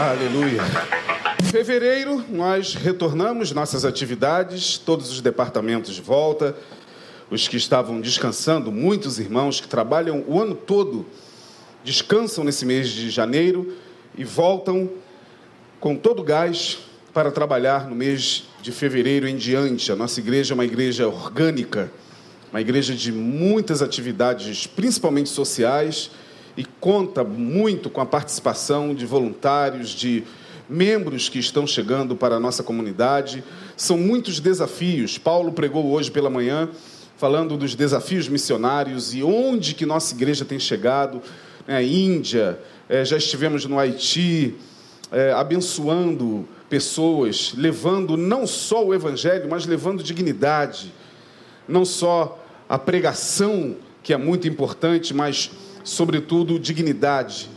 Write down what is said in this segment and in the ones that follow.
Aleluia. Em fevereiro, nós retornamos nossas atividades, todos os departamentos de volta, os que estavam descansando, muitos irmãos que trabalham o ano todo, descansam nesse mês de janeiro e voltam com todo o gás para trabalhar no mês de fevereiro em diante. A nossa igreja é uma igreja orgânica, uma igreja de muitas atividades, principalmente sociais, e conta muito com a participação de voluntários, de membros que estão chegando para a nossa comunidade. São muitos desafios. Paulo pregou hoje pela manhã falando dos desafios missionários e onde que nossa igreja tem chegado. Né? Índia, é, já estivemos no Haiti, é, abençoando pessoas, levando não só o evangelho, mas levando dignidade, não só a pregação, que é muito importante, mas sobretudo dignidade,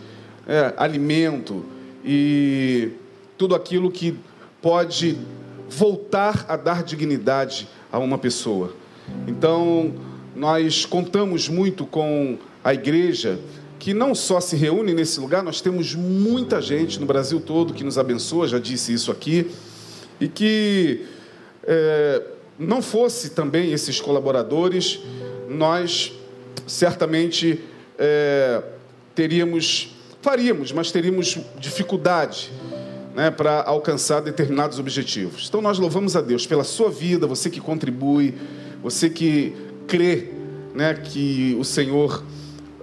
é, alimento e tudo aquilo que pode voltar a dar dignidade a uma pessoa. Então, nós contamos muito com a igreja que não só se reúne nesse lugar, nós temos muita gente no Brasil todo que nos abençoa, já disse isso aqui, e que é, não fosse também esses colaboradores, nós certamente é, teríamos, faríamos, mas teríamos dificuldade né, para alcançar determinados objetivos. Então nós louvamos a Deus pela sua vida, você que contribui, você que crê né, que o Senhor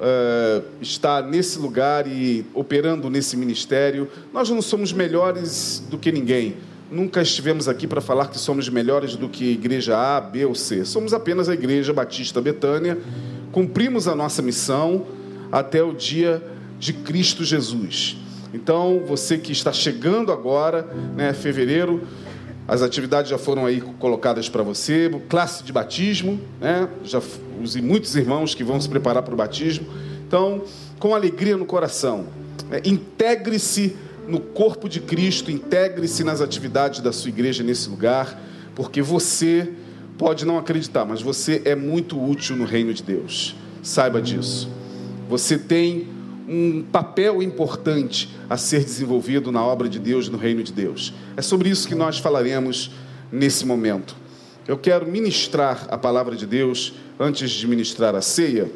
uh, está nesse lugar e operando nesse ministério. Nós não somos melhores do que ninguém. Nunca estivemos aqui para falar que somos melhores do que igreja A, B ou C. Somos apenas a igreja Batista Betânia. Cumprimos a nossa missão até o dia de Cristo Jesus. Então, você que está chegando agora, né, fevereiro, as atividades já foram aí colocadas para você, classe de batismo, né? Já usei muitos irmãos que vão se preparar para o batismo. Então, com alegria no coração, né? integre-se no corpo de Cristo, integre-se nas atividades da sua igreja nesse lugar, porque você pode não acreditar, mas você é muito útil no reino de Deus. Saiba disso. Você tem um papel importante a ser desenvolvido na obra de Deus, no reino de Deus. É sobre isso que nós falaremos nesse momento. Eu quero ministrar a palavra de Deus antes de ministrar a ceia,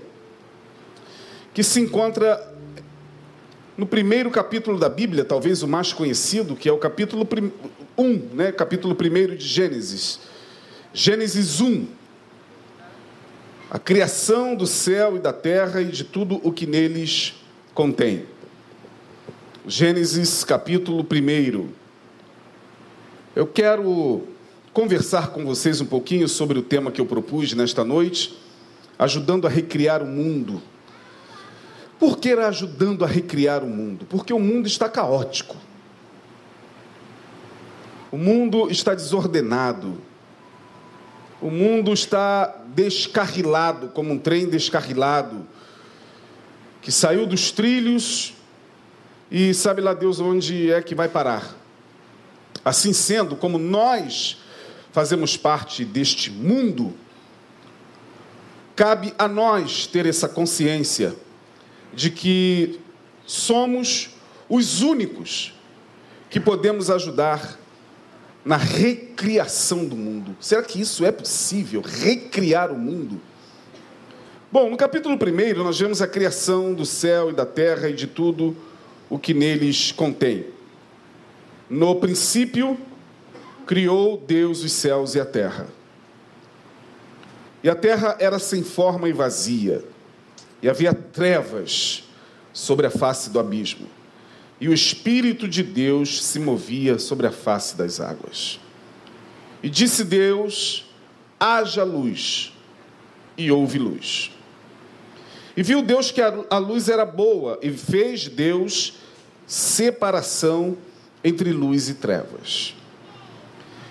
que se encontra no primeiro capítulo da Bíblia, talvez o mais conhecido, que é o capítulo 1, né? capítulo 1 de Gênesis. Gênesis 1. A criação do céu e da terra e de tudo o que neles contém. Gênesis capítulo 1. Eu quero conversar com vocês um pouquinho sobre o tema que eu propus nesta noite, ajudando a recriar o mundo. Por que ajudando a recriar o mundo? Porque o mundo está caótico. O mundo está desordenado. O mundo está descarrilado, como um trem descarrilado que saiu dos trilhos e sabe lá Deus onde é que vai parar. Assim sendo, como nós fazemos parte deste mundo, cabe a nós ter essa consciência de que somos os únicos que podemos ajudar na recriação do mundo. Será que isso é possível? Recriar o mundo? Bom, no capítulo 1 nós vemos a criação do céu e da terra e de tudo o que neles contém. No princípio, criou Deus os céus e a terra. E a terra era sem forma e vazia, e havia trevas sobre a face do abismo, e o Espírito de Deus se movia sobre a face das águas. E disse Deus: haja luz, e houve luz. E viu Deus que a luz era boa, e fez Deus separação entre luz e trevas.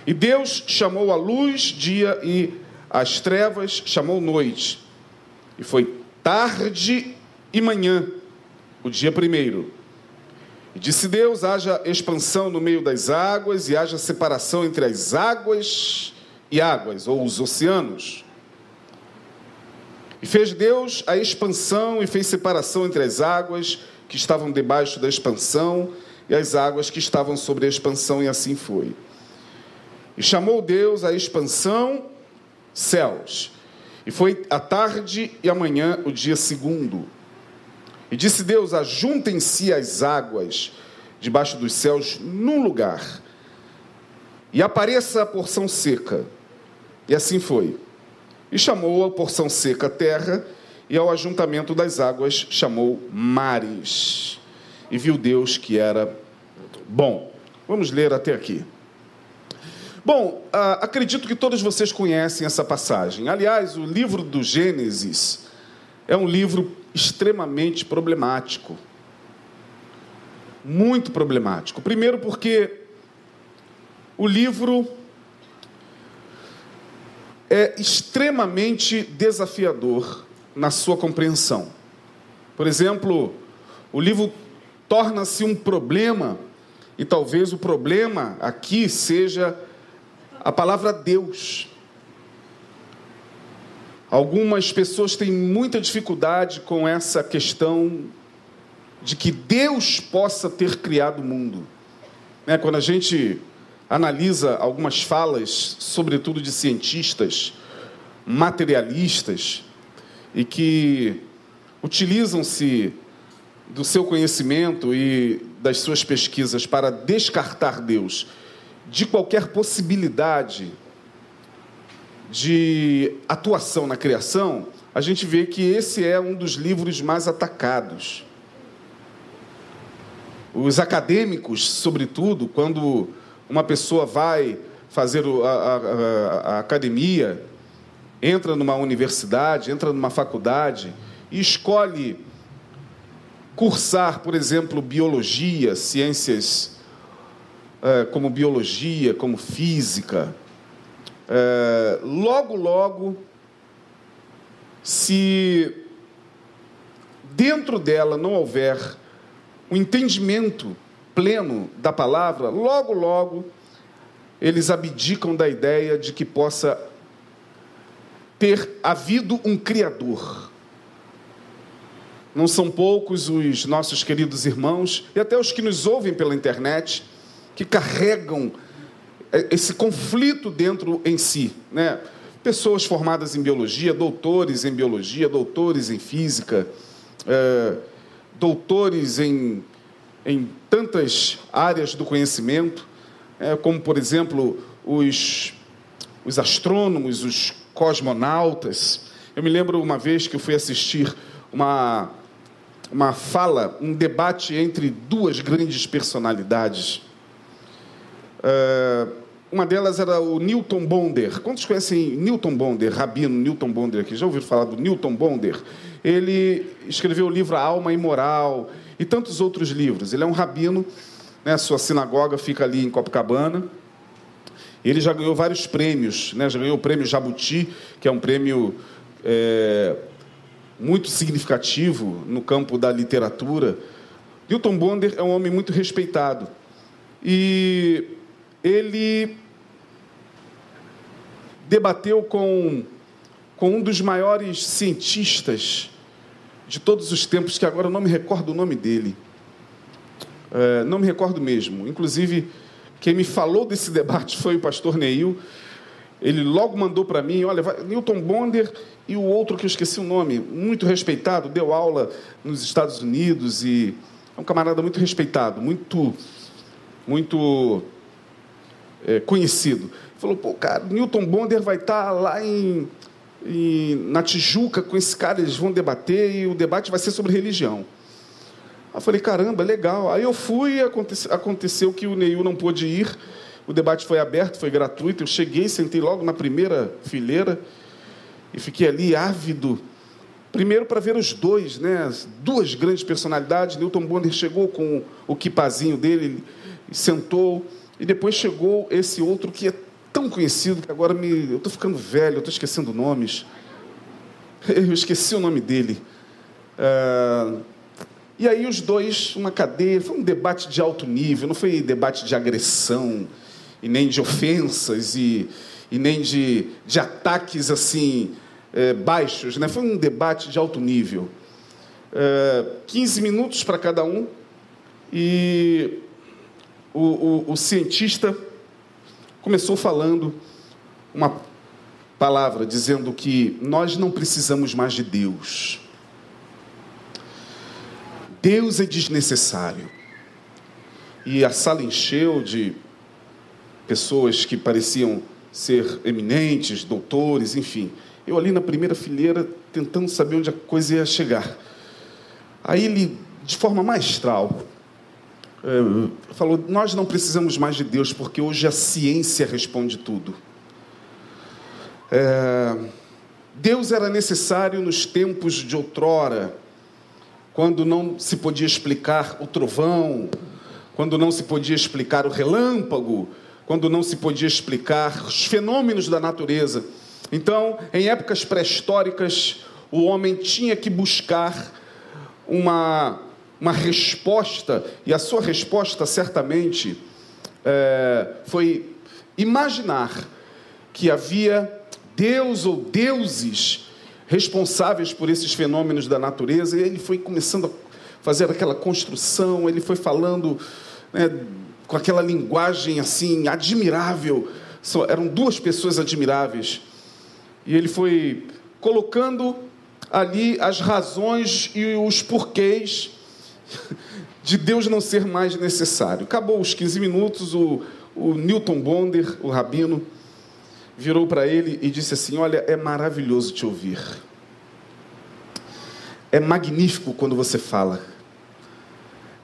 E Deus chamou a luz dia e as trevas chamou noite. E foi tarde e manhã, o dia primeiro. E disse Deus: haja expansão no meio das águas, e haja separação entre as águas e águas, ou os oceanos. E fez Deus a expansão e fez separação entre as águas que estavam debaixo da expansão e as águas que estavam sobre a expansão, e assim foi. E chamou Deus a expansão céus. E foi a tarde e amanhã o dia segundo. E disse Deus: Ajuntem-se as águas debaixo dos céus num lugar, e apareça a porção seca. E assim foi. E chamou a porção seca terra, e ao ajuntamento das águas chamou mares. E viu Deus que era bom. Vamos ler até aqui. Bom, uh, acredito que todos vocês conhecem essa passagem. Aliás, o livro do Gênesis é um livro extremamente problemático. Muito problemático. Primeiro, porque o livro é extremamente desafiador na sua compreensão. Por exemplo, o livro torna-se um problema, e talvez o problema aqui seja a palavra Deus. Algumas pessoas têm muita dificuldade com essa questão de que Deus possa ter criado o mundo. Né? Quando a gente analisa algumas falas, sobretudo de cientistas materialistas, e que utilizam-se do seu conhecimento e das suas pesquisas para descartar Deus de qualquer possibilidade de atuação na criação, a gente vê que esse é um dos livros mais atacados. Os acadêmicos, sobretudo, quando uma pessoa vai fazer a, a, a, academia, entra numa universidade, entra numa faculdade e escolhe cursar, por exemplo, biologia, ciências é, como biologia, como física, é, logo, logo, se dentro dela não houver um entendimento pleno da palavra, logo, logo, eles abdicam da ideia de que possa ter havido um Criador. Não são poucos os nossos queridos irmãos e até os que nos ouvem pela internet que carregam esse conflito dentro em si, né? Pessoas formadas em biologia, doutores em biologia, doutores em física, é, doutores em, em tantas áreas do conhecimento, é, como, por exemplo, os, os astrônomos, os cosmonautas. Eu me lembro uma vez que eu fui assistir uma, uma fala, um debate entre duas grandes personalidades Uh, uma delas era o Newton Bonder. Quantos conhecem Newton Bonder, Rabino Newton Bonder aqui? Já ouviram falar do Newton Bonder? Ele escreveu o livro A Alma Imoral e tantos outros livros. Ele é um rabino, né? sua sinagoga fica ali em Copacabana. Ele já ganhou vários prêmios, né? já ganhou o prêmio Jabuti, que é um prêmio é, muito significativo no campo da literatura. Newton Bonder é um homem muito respeitado. E ele debateu com, com um dos maiores cientistas de todos os tempos, que agora eu não me recordo o nome dele. É, não me recordo mesmo. Inclusive, quem me falou desse debate foi o pastor Neil. Ele logo mandou para mim, olha, vai, Newton Bonder e o outro que eu esqueci o nome, muito respeitado, deu aula nos Estados Unidos e é um camarada muito respeitado, muito, muito é, conhecido. Falou, pô, cara, Newton Bonder vai estar tá lá em, em, na Tijuca com esse cara, eles vão debater e o debate vai ser sobre religião. Aí eu falei, caramba, legal. Aí eu fui aconteceu, aconteceu que o Neil não pôde ir. O debate foi aberto, foi gratuito. Eu cheguei, sentei logo na primeira fileira e fiquei ali ávido. Primeiro para ver os dois, né? As duas grandes personalidades. Newton Bonder chegou com o quipazinho dele, sentou. E depois chegou esse outro que é tão conhecido que agora me, eu estou ficando velho, eu estou esquecendo nomes. Eu esqueci o nome dele. Uh, e aí os dois, uma cadeia, foi um debate de alto nível, não foi debate de agressão, e nem de ofensas, e, e nem de, de ataques assim é, baixos, né? foi um debate de alto nível. Uh, 15 minutos para cada um, e o, o, o cientista começou falando uma palavra dizendo que nós não precisamos mais de Deus. Deus é desnecessário. E a sala encheu de pessoas que pareciam ser eminentes, doutores, enfim. Eu ali na primeira fileira tentando saber onde a coisa ia chegar. Aí ele, de forma maestral, falou: Nós não precisamos mais de Deus, porque hoje a ciência responde tudo. É, Deus era necessário nos tempos de outrora, quando não se podia explicar o trovão, quando não se podia explicar o relâmpago, quando não se podia explicar os fenômenos da natureza. Então, em épocas pré-históricas, o homem tinha que buscar uma, uma resposta, e a sua resposta certamente é, foi imaginar que havia Deus ou deuses responsáveis por esses fenômenos da natureza, e ele foi começando a fazer aquela construção, ele foi falando né, com aquela linguagem assim admirável. Eram duas pessoas admiráveis. E ele foi colocando ali as razões e os porquês de Deus não ser mais necessário. Acabou os 15 minutos, o, o Newton Bonder, o rabino, virou para ele e disse assim: Olha, é maravilhoso te ouvir. É magnífico quando você fala.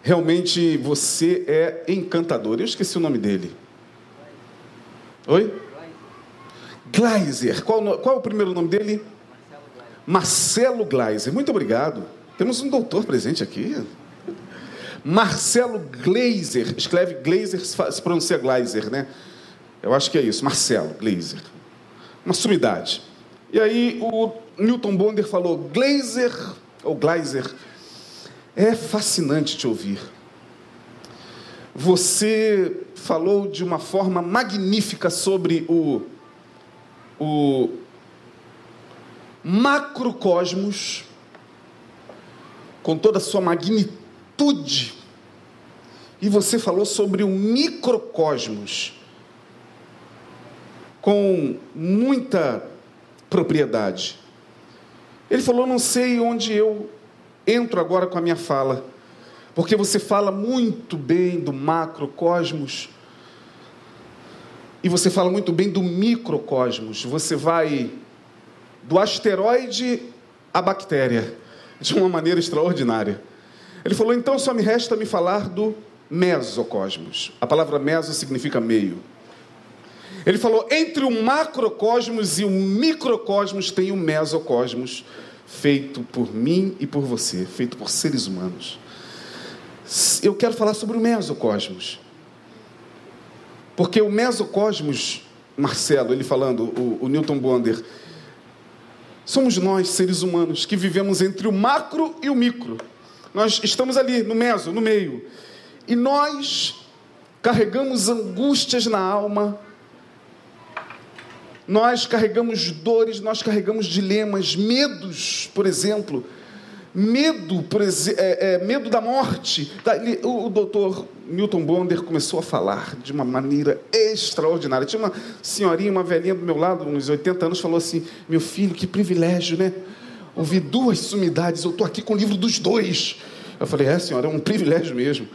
Realmente você é encantador. Eu esqueci o nome dele. Oi? Gleiser. Qual, qual é o primeiro nome dele? Marcelo Gleiser. Muito obrigado. Temos um doutor presente aqui. Marcelo Gleiser. Escreve Gleiser, se pronuncia Gleiser, né? Eu acho que é isso. Marcelo Gleiser. Uma sumidade. E aí o Newton Bonder falou: Gleiser, ou Gleiser, é fascinante te ouvir. Você falou de uma forma magnífica sobre o, o macrocosmos, com toda a sua magnitude, e você falou sobre o microcosmos, com muita propriedade. Ele falou: Não sei onde eu entro agora com a minha fala, porque você fala muito bem do macrocosmos e você fala muito bem do microcosmos. Você vai do asteroide à bactéria de uma maneira extraordinária. Ele falou: então só me resta me falar do mesocosmos. A palavra meso significa meio. Ele falou: entre o macrocosmos e o microcosmos tem o mesocosmos feito por mim e por você, feito por seres humanos. Eu quero falar sobre o mesocosmos. Porque o mesocosmos, Marcelo, ele falando, o, o Newton Bonder, somos nós, seres humanos, que vivemos entre o macro e o micro. Nós estamos ali, no meso, no meio. E nós carregamos angústias na alma, nós carregamos dores, nós carregamos dilemas, medos, por exemplo. Medo, por é, é, medo da morte. Tá, o, o doutor Milton Bonder começou a falar de uma maneira extraordinária. Tinha uma senhorinha, uma velhinha do meu lado, uns 80 anos, falou assim: Meu filho, que privilégio, né? Ouvi duas sumidades, eu estou aqui com o livro dos dois. Eu falei: É, senhora, é um privilégio mesmo.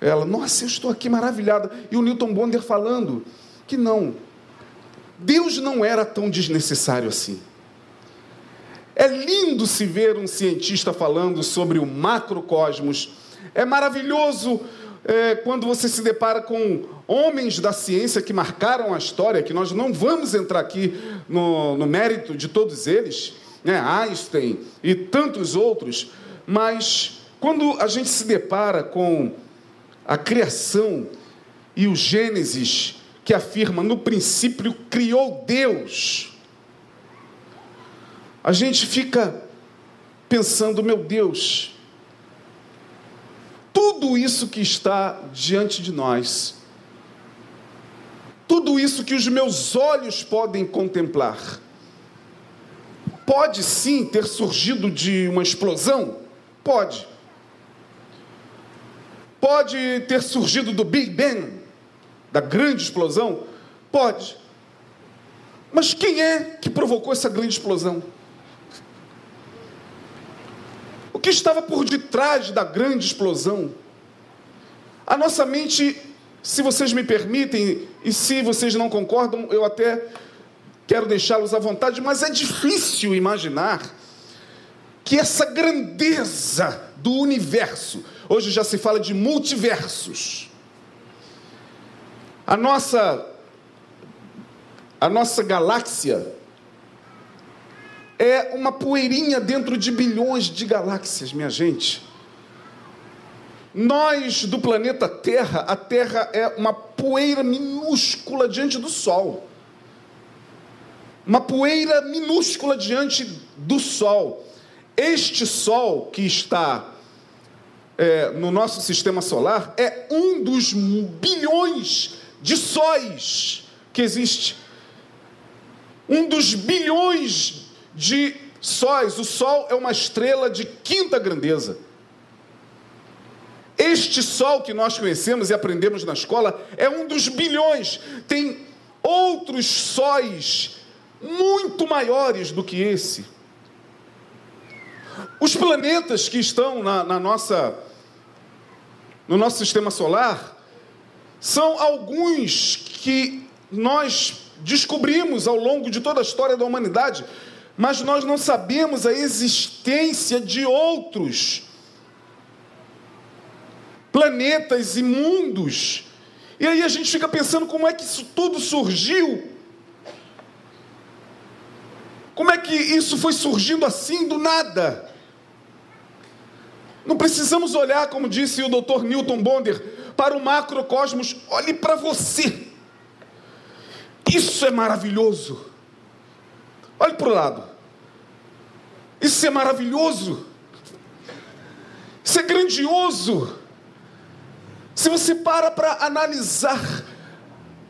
Ela, nossa, eu estou aqui maravilhada. E o Newton Bonder falando que não, Deus não era tão desnecessário assim. É lindo se ver um cientista falando sobre o macrocosmos. É maravilhoso é, quando você se depara com homens da ciência que marcaram a história, que nós não vamos entrar aqui no, no mérito de todos eles, né? Einstein e tantos outros, mas quando a gente se depara com a criação e o Gênesis que afirma no princípio criou Deus. A gente fica pensando, meu Deus, tudo isso que está diante de nós, tudo isso que os meus olhos podem contemplar, pode sim ter surgido de uma explosão? Pode. Pode ter surgido do Big Bang, da grande explosão? Pode. Mas quem é que provocou essa grande explosão? O que estava por detrás da grande explosão? A nossa mente, se vocês me permitem, e se vocês não concordam, eu até quero deixá-los à vontade, mas é difícil imaginar que essa grandeza do universo, hoje já se fala de multiversos, a nossa a nossa galáxia é uma poeirinha dentro de bilhões de galáxias, minha gente. Nós do planeta Terra, a Terra é uma poeira minúscula diante do Sol. Uma poeira minúscula diante do Sol. Este Sol que está é, no nosso sistema solar é um dos bilhões de sóis que existe. Um dos bilhões de sóis. O Sol é uma estrela de quinta grandeza. Este Sol que nós conhecemos e aprendemos na escola é um dos bilhões. Tem outros sóis muito maiores do que esse. Os planetas que estão na, na nossa, no nosso sistema solar são alguns que nós descobrimos ao longo de toda a história da humanidade, mas nós não sabemos a existência de outros planetas e mundos. E aí a gente fica pensando como é que isso tudo surgiu. Como é que isso foi surgindo assim do nada? Não precisamos olhar, como disse o Dr. Newton Bonder, para o macrocosmos. Olhe para você. Isso é maravilhoso. Olhe para o lado. Isso é maravilhoso. Isso é grandioso. Se você para para analisar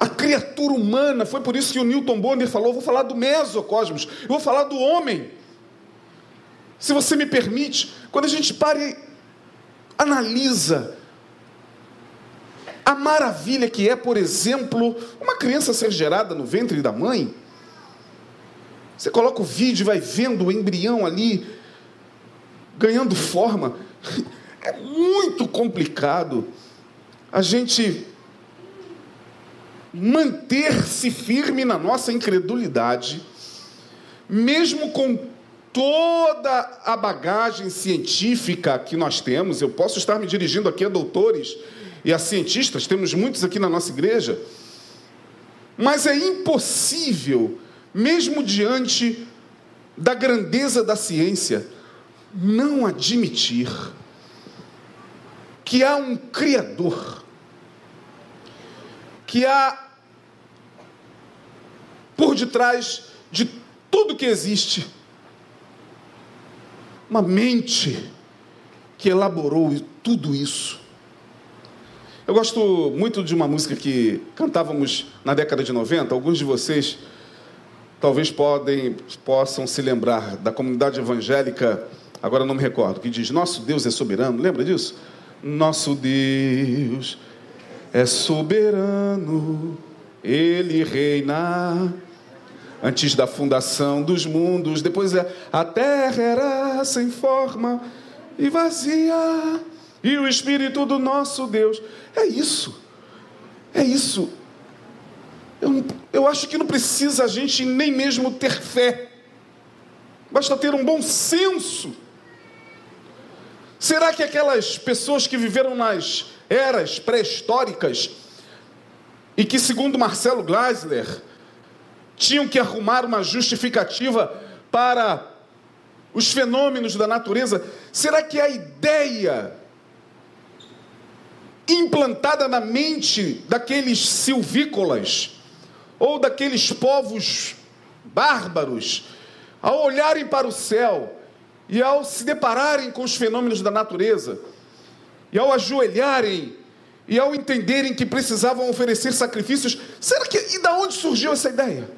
a criatura humana, foi por isso que o Newton Bonder falou: vou falar do mesocosmos, eu vou falar do homem. Se você me permite, quando a gente para e analisa a maravilha que é, por exemplo, uma criança ser gerada no ventre da mãe. Você coloca o vídeo e vai vendo o embrião ali ganhando forma. É muito complicado a gente manter-se firme na nossa incredulidade, mesmo com toda a bagagem científica que nós temos. Eu posso estar me dirigindo aqui a doutores e a cientistas, temos muitos aqui na nossa igreja, mas é impossível, mesmo diante da grandeza da ciência, não admitir que há um Criador que há por detrás de tudo que existe uma mente que elaborou tudo isso. Eu gosto muito de uma música que cantávamos na década de 90. Alguns de vocês talvez podem, possam se lembrar da comunidade evangélica, agora não me recordo, que diz: Nosso Deus é soberano. Lembra disso? Nosso Deus é soberano, ele reina antes da fundação dos mundos. Depois é, a terra era sem forma e vazia, e o Espírito do nosso Deus. É isso, é isso. Eu, eu acho que não precisa a gente nem mesmo ter fé, basta ter um bom senso. Será que aquelas pessoas que viveram nas eras pré-históricas e que, segundo Marcelo Gleisler, tinham que arrumar uma justificativa para os fenômenos da natureza, será que a ideia implantada na mente daqueles silvícolas ou daqueles povos bárbaros, ao olharem para o céu e ao se depararem com os fenômenos da natureza, e ao ajoelharem e ao entenderem que precisavam oferecer sacrifícios, será que e da onde surgiu essa ideia?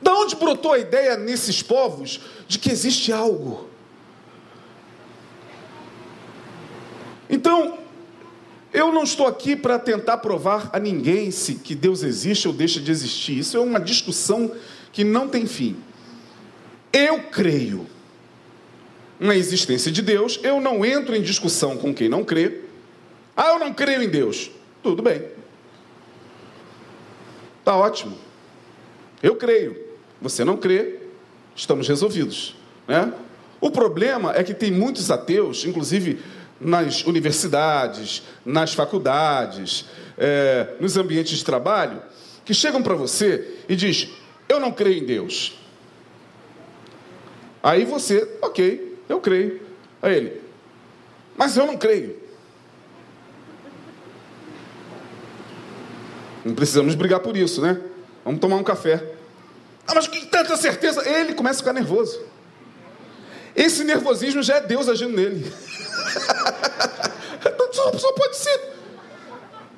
Da onde brotou a ideia nesses povos de que existe algo? Então, eu não estou aqui para tentar provar a ninguém se que Deus existe ou deixa de existir. Isso é uma discussão que não tem fim. Eu creio na existência de Deus, eu não entro em discussão com quem não crê. Ah, eu não creio em Deus. Tudo bem. Está ótimo. Eu creio. Você não crê, estamos resolvidos. Né? O problema é que tem muitos ateus, inclusive nas universidades, nas faculdades, é, nos ambientes de trabalho, que chegam para você e diz: Eu não creio em Deus. Aí você, ok, eu creio. Aí ele, mas eu não creio. Não precisamos brigar por isso, né? Vamos tomar um café. Ah, mas que tanta certeza? Ele começa a ficar nervoso. Esse nervosismo já é Deus agindo nele. só, só pode ser.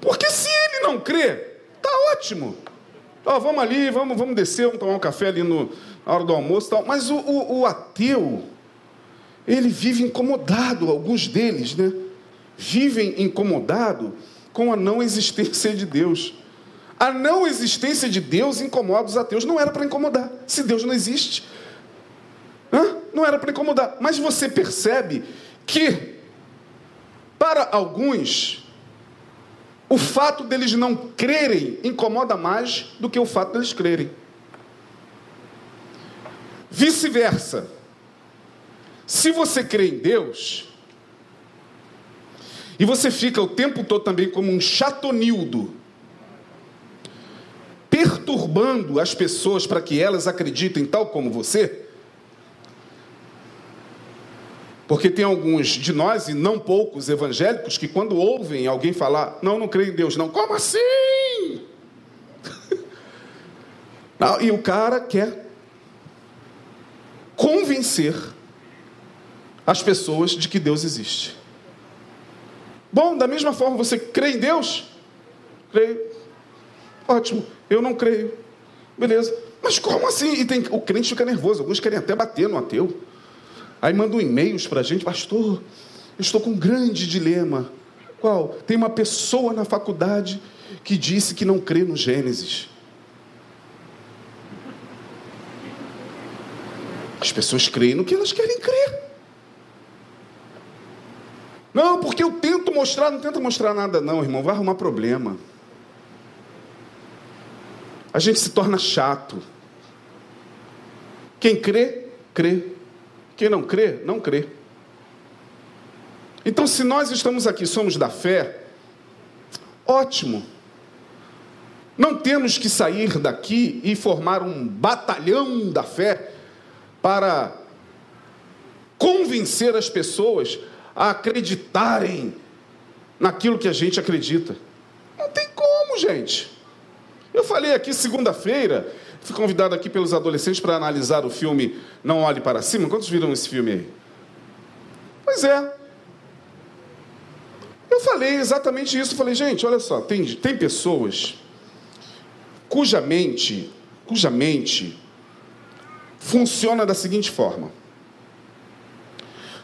Porque se ele não crê, tá ótimo. Ó, vamos ali, vamos, vamos descer, vamos tomar um café ali no, na hora do almoço tal. Mas o, o, o ateu, ele vive incomodado, alguns deles, né? Vivem incomodado com a não existência de Deus. A não existência de Deus incomoda os ateus. Não era para incomodar. Se Deus não existe, Hã? não era para incomodar. Mas você percebe que, para alguns, o fato deles não crerem incomoda mais do que o fato deles crerem. Vice-versa. Se você crê em Deus, e você fica o tempo todo também como um chatonildo, perturbando as pessoas para que elas acreditem tal como você, porque tem alguns de nós, e não poucos evangélicos, que quando ouvem alguém falar, não, não creio em Deus, não, como assim? Não, e o cara quer convencer as pessoas de que Deus existe. Bom, da mesma forma, você crê em Deus? Creio. Ótimo. Eu não creio. Beleza. Mas como assim? E tem, o crente fica nervoso. Alguns querem até bater no ateu. Aí mandam e-mails para a gente, pastor, eu estou com um grande dilema. Qual? Tem uma pessoa na faculdade que disse que não crê no Gênesis. As pessoas creem no que elas querem crer. Não, porque eu tento mostrar, não tenta mostrar nada, não, irmão, vai arrumar problema. A gente se torna chato. Quem crê, crê. Quem não crê, não crê. Então, se nós estamos aqui, somos da fé, ótimo. Não temos que sair daqui e formar um batalhão da fé para convencer as pessoas a acreditarem naquilo que a gente acredita. Não tem como, gente. Eu falei aqui segunda-feira, fui convidado aqui pelos adolescentes para analisar o filme Não Olhe para Cima. Quantos viram esse filme aí? Pois é. Eu falei exatamente isso. Falei, gente, olha só, tem, tem pessoas cuja mente, cuja mente funciona da seguinte forma.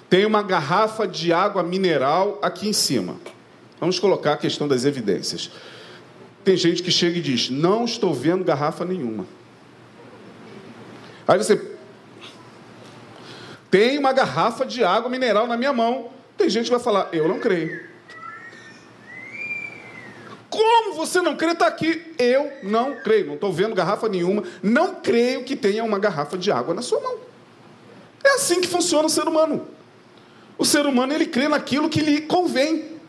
Tem uma garrafa de água mineral aqui em cima. Vamos colocar a questão das evidências. Tem gente que chega e diz: Não estou vendo garrafa nenhuma. Aí você. Tem uma garrafa de água mineral na minha mão. Tem gente que vai falar: Eu não creio. Como você não crê? Está aqui. Eu não creio. Não estou vendo garrafa nenhuma. Não creio que tenha uma garrafa de água na sua mão. É assim que funciona o ser humano. O ser humano ele crê naquilo que lhe convém.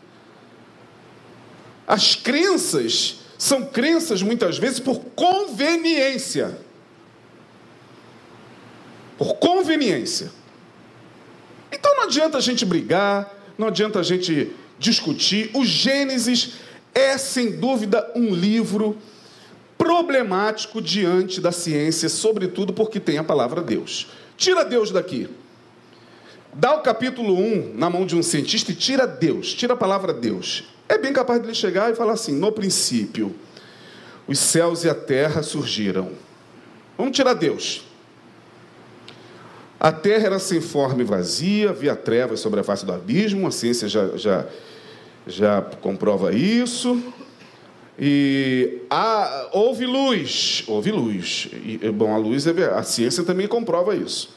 As crenças são crenças muitas vezes por conveniência. Por conveniência. Então não adianta a gente brigar, não adianta a gente discutir. O Gênesis é, sem dúvida, um livro problemático diante da ciência, sobretudo porque tem a palavra Deus. Tira Deus daqui. Dá o capítulo 1 na mão de um cientista e tira Deus, tira a palavra Deus. É bem capaz de ele chegar e falar assim: no princípio, os céus e a terra surgiram. Vamos tirar Deus. A terra era sem forma e vazia, havia trevas sobre a face do abismo, a ciência já, já, já comprova isso. E há, houve luz, houve luz. E, bom, a luz, é a ciência também comprova isso.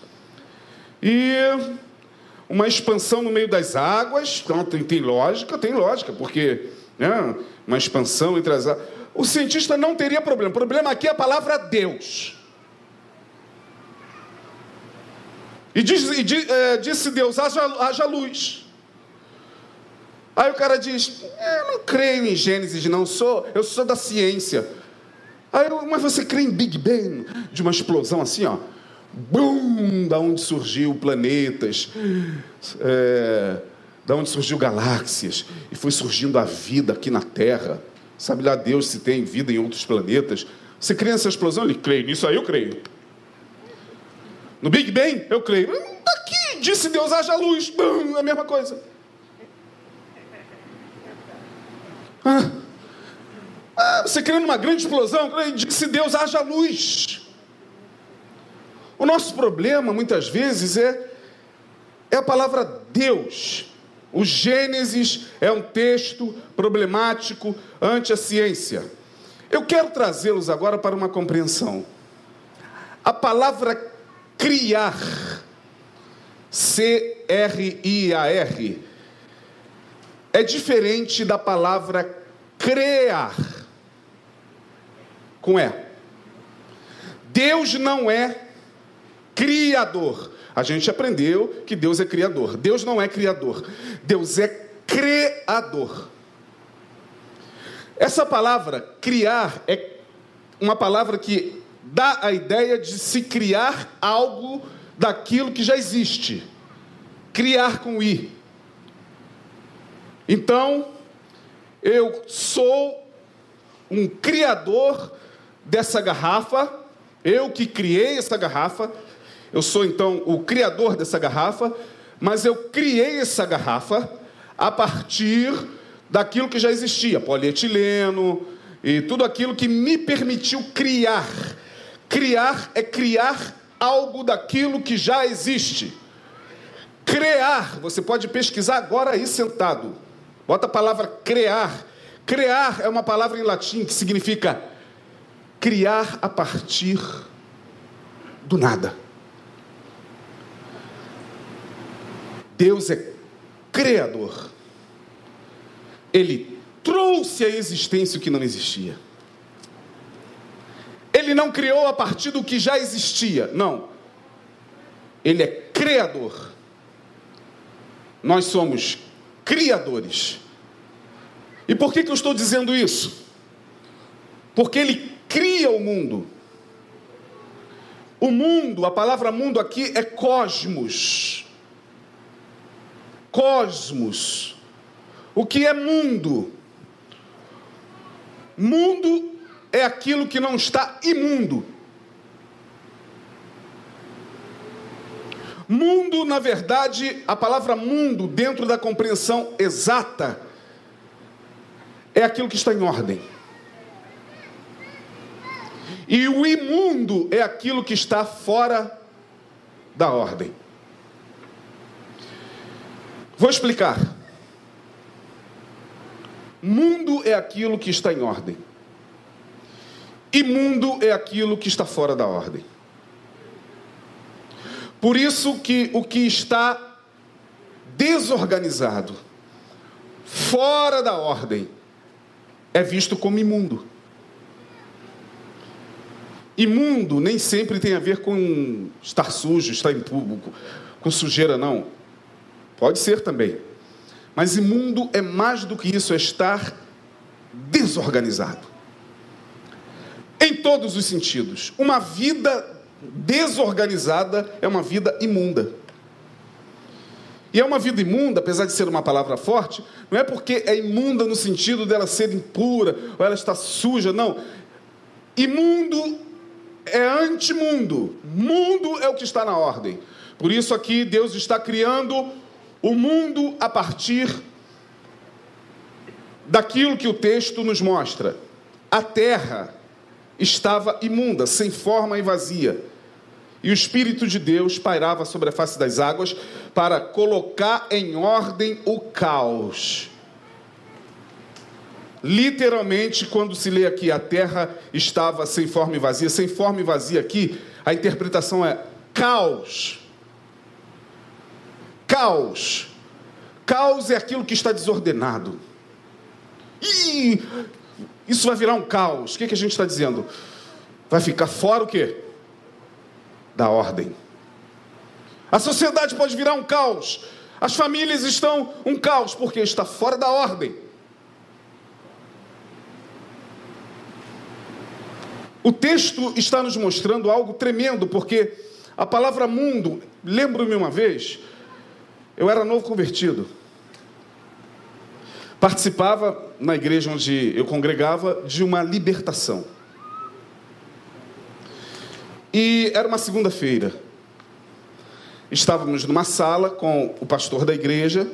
E uma expansão no meio das águas, então tem, tem lógica, tem lógica, porque né, uma expansão entre as águas. O cientista não teria problema. O problema aqui é a palavra Deus. E, diz, e é, disse Deus: haja, haja luz. Aí o cara diz: é, Eu não creio em Gênesis, não sou, eu sou da ciência. Aí, mas você crê em Big Bang? De uma explosão assim, ó. Bum! Da onde surgiu planetas, é, da onde surgiu galáxias, e foi surgindo a vida aqui na Terra. Sabe lá Deus se tem vida em outros planetas. Você crê nessa explosão? Ele crê, nisso aí eu creio. No Big Bang, eu creio. Está aqui, disse Deus, haja luz. Bum, a mesma coisa. Ah, ah, você crê numa grande explosão? Disse Deus, haja luz. O nosso problema, muitas vezes, é, é a palavra Deus. O Gênesis é um texto problemático ante a ciência. Eu quero trazê-los agora para uma compreensão. A palavra criar, C-R-I-A-R, é diferente da palavra criar, com E. Deus não é criador. A gente aprendeu que Deus é criador. Deus não é criador. Deus é criador. Essa palavra criar é uma palavra que dá a ideia de se criar algo daquilo que já existe. Criar com I. Então, eu sou um criador dessa garrafa, eu que criei essa garrafa, eu sou então o criador dessa garrafa, mas eu criei essa garrafa a partir daquilo que já existia, polietileno e tudo aquilo que me permitiu criar Criar é criar algo daquilo que já existe. Criar, você pode pesquisar agora aí sentado. Bota a palavra criar. Criar é uma palavra em latim que significa criar a partir do nada. Deus é criador. Ele trouxe à existência o que não existia. Ele não criou a partir do que já existia. Não. Ele é criador. Nós somos criadores. E por que, que eu estou dizendo isso? Porque ele cria o mundo. O mundo, a palavra mundo aqui é cosmos. Cosmos. O que é mundo? Mundo é aquilo que não está imundo. Mundo, na verdade, a palavra mundo, dentro da compreensão exata, é aquilo que está em ordem. E o imundo é aquilo que está fora da ordem. Vou explicar. Mundo é aquilo que está em ordem. Imundo é aquilo que está fora da ordem. Por isso que o que está desorganizado, fora da ordem, é visto como imundo. Imundo nem sempre tem a ver com estar sujo, estar em público, com sujeira, não. Pode ser também. Mas imundo é mais do que isso, é estar desorganizado em todos os sentidos. Uma vida desorganizada é uma vida imunda. E é uma vida imunda, apesar de ser uma palavra forte, não é porque é imunda no sentido dela ser impura ou ela está suja, não. Imundo é antimundo. Mundo é o que está na ordem. Por isso aqui Deus está criando o mundo a partir daquilo que o texto nos mostra. A terra estava imunda, sem forma e vazia. e o Espírito de Deus pairava sobre a face das águas para colocar em ordem o caos. Literalmente, quando se lê aqui, a terra estava sem forma e vazia. Sem forma e vazia aqui, a interpretação é caos. Caos. Caos é aquilo que está desordenado. E isso vai virar um caos. O que, que a gente está dizendo? Vai ficar fora o quê? Da ordem. A sociedade pode virar um caos. As famílias estão um caos, porque está fora da ordem. O texto está nos mostrando algo tremendo, porque a palavra mundo, lembro-me uma vez, eu era novo convertido. Participava na igreja onde eu congregava de uma libertação. E era uma segunda-feira. Estávamos numa sala com o pastor da igreja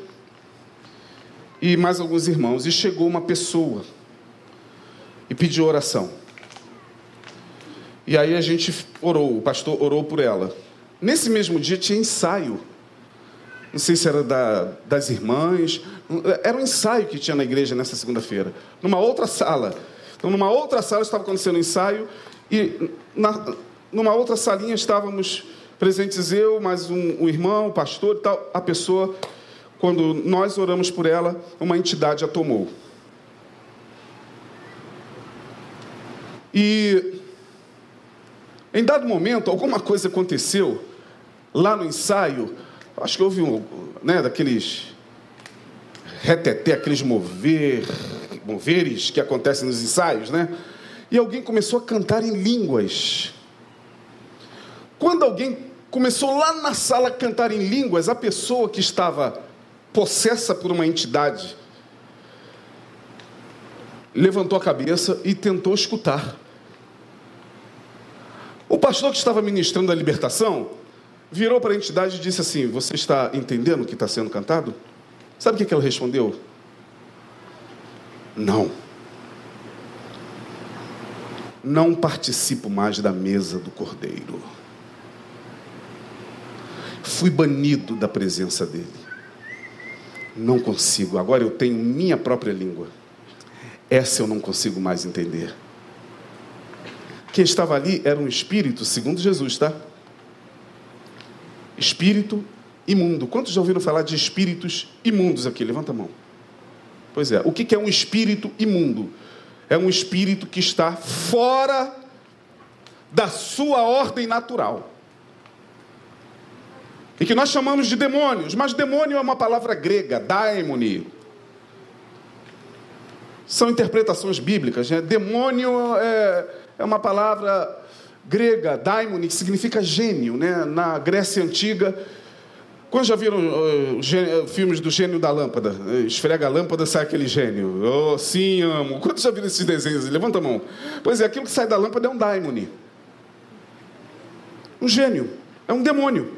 e mais alguns irmãos. E chegou uma pessoa e pediu oração. E aí a gente orou, o pastor orou por ela. Nesse mesmo dia tinha ensaio. Não sei se era da, das irmãs. Era um ensaio que tinha na igreja nessa segunda-feira. Numa outra sala. Então, numa outra sala estava acontecendo um ensaio. E na, numa outra salinha estávamos presentes eu, mais um, um irmão, o pastor e tal. A pessoa, quando nós oramos por ela, uma entidade a tomou. E em dado momento, alguma coisa aconteceu lá no ensaio. Acho que houve um, né, daqueles reteté, aqueles mover, moveres que acontecem nos ensaios, né? E alguém começou a cantar em línguas. Quando alguém começou lá na sala a cantar em línguas, a pessoa que estava possessa por uma entidade levantou a cabeça e tentou escutar. O pastor que estava ministrando a libertação virou para a entidade e disse assim: Você está entendendo o que está sendo cantado? Sabe o que ela respondeu? Não. Não participo mais da mesa do cordeiro. Fui banido da presença dele. Não consigo. Agora eu tenho minha própria língua. Essa eu não consigo mais entender. Quem estava ali era um espírito, segundo Jesus, tá? Espírito imundo. Quantos já ouviram falar de espíritos imundos aqui? Levanta a mão. Pois é, o que é um espírito imundo? É um espírito que está fora da sua ordem natural. E que nós chamamos de demônios, mas demônio é uma palavra grega, daimoni. São interpretações bíblicas, né? Demônio é, é uma palavra grega, daimon, que significa gênio, né? Na Grécia Antiga, quando já viram uh, filmes do gênio da lâmpada? Esfrega a lâmpada, sai aquele gênio. Oh, sim, amo. Quantos já viram esses desenhos? Levanta a mão. Pois é, aquilo que sai da lâmpada é um daimon. Um gênio. É um demônio.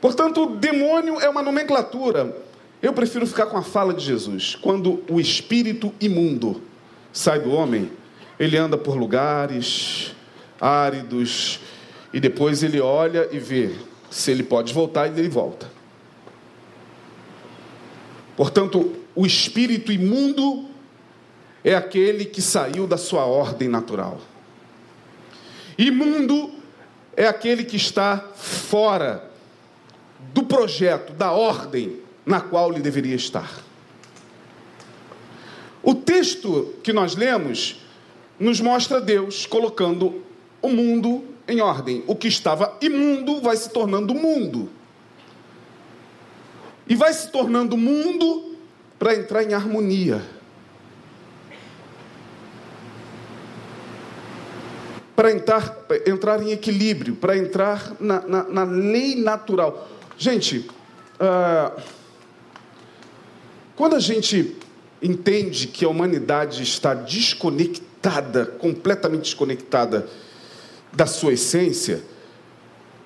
Portanto, demônio é uma nomenclatura. Eu prefiro ficar com a fala de Jesus. Quando o espírito imundo sai do homem, ele anda por lugares áridos e depois ele olha e vê se ele pode voltar e ele volta. Portanto, o espírito imundo é aquele que saiu da sua ordem natural. Imundo é aquele que está fora do projeto, da ordem na qual ele deveria estar. O texto que nós lemos nos mostra Deus colocando o mundo em ordem. O que estava imundo vai se tornando mundo. E vai se tornando mundo para entrar em harmonia. Para entrar, entrar em equilíbrio, para entrar na, na, na, lei natural. Gente, uh, quando a gente entende que a humanidade está desconectada, desconectada, completamente desconectada da sua essência,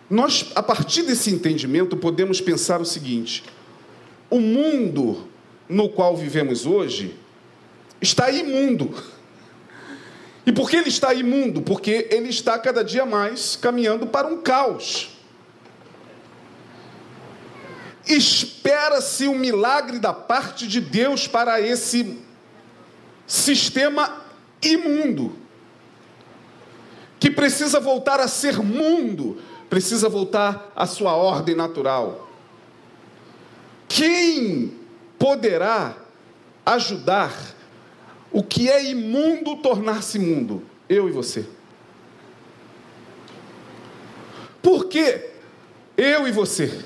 nós, a partir desse entendimento, podemos pensar o seguinte: o mundo no qual vivemos hoje está imundo. E por que ele está imundo? Porque ele está cada dia mais caminhando para um caos. Espera-se um milagre da parte de Deus para esse sistema imundo, que precisa voltar a ser mundo, precisa voltar à sua ordem natural. Quem poderá ajudar o que é imundo tornar-se mundo? Eu e você. Por que eu e você?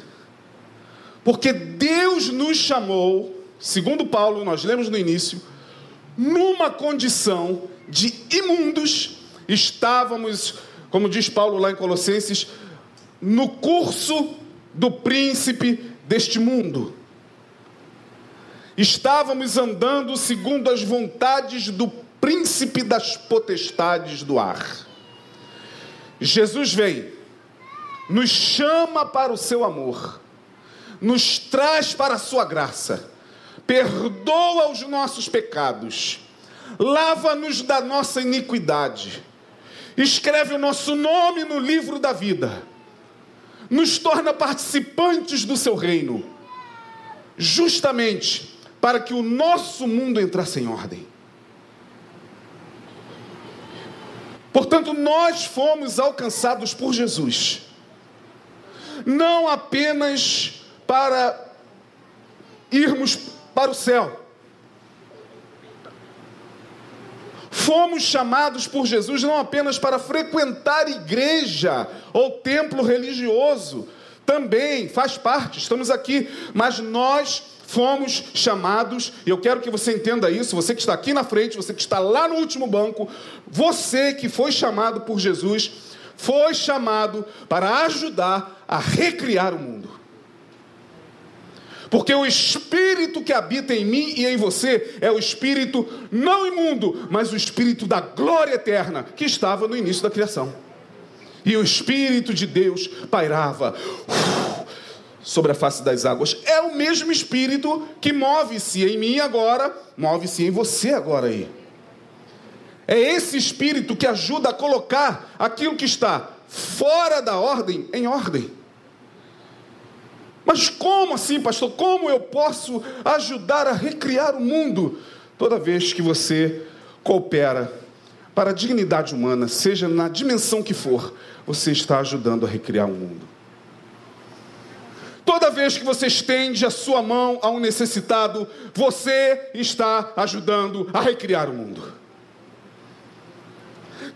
Porque Deus nos chamou, segundo Paulo, nós lemos no início, numa condição de imundos, estávamos, como diz Paulo lá em Colossenses, no curso do príncipe deste mundo. Estávamos andando segundo as vontades do príncipe das potestades do ar. Jesus vem, nos chama para o seu amor, nos traz para a sua graça, perdoa os nossos pecados, lava-nos da nossa iniquidade, escreve o nosso nome no livro da vida, nos torna participantes do seu reino, justamente para que o nosso mundo entrasse em ordem. Portanto, nós fomos alcançados por Jesus, não apenas para irmos para o céu, fomos chamados por Jesus não apenas para frequentar igreja ou templo religioso, também faz parte, estamos aqui, mas nós fomos chamados, e eu quero que você entenda isso, você que está aqui na frente, você que está lá no último banco, você que foi chamado por Jesus, foi chamado para ajudar a recriar o mundo. Porque o espírito que habita em mim e em você é o espírito não imundo, mas o espírito da glória eterna que estava no início da criação. E o espírito de Deus pairava sobre a face das águas. É o mesmo Espírito que move-se em mim agora, move-se em você agora aí. É esse Espírito que ajuda a colocar aquilo que está fora da ordem em ordem. Mas como assim, pastor? Como eu posso ajudar a recriar o mundo? Toda vez que você coopera para a dignidade humana, seja na dimensão que for, você está ajudando a recriar o mundo. Toda vez que você estende a sua mão a um necessitado, você está ajudando a recriar o mundo.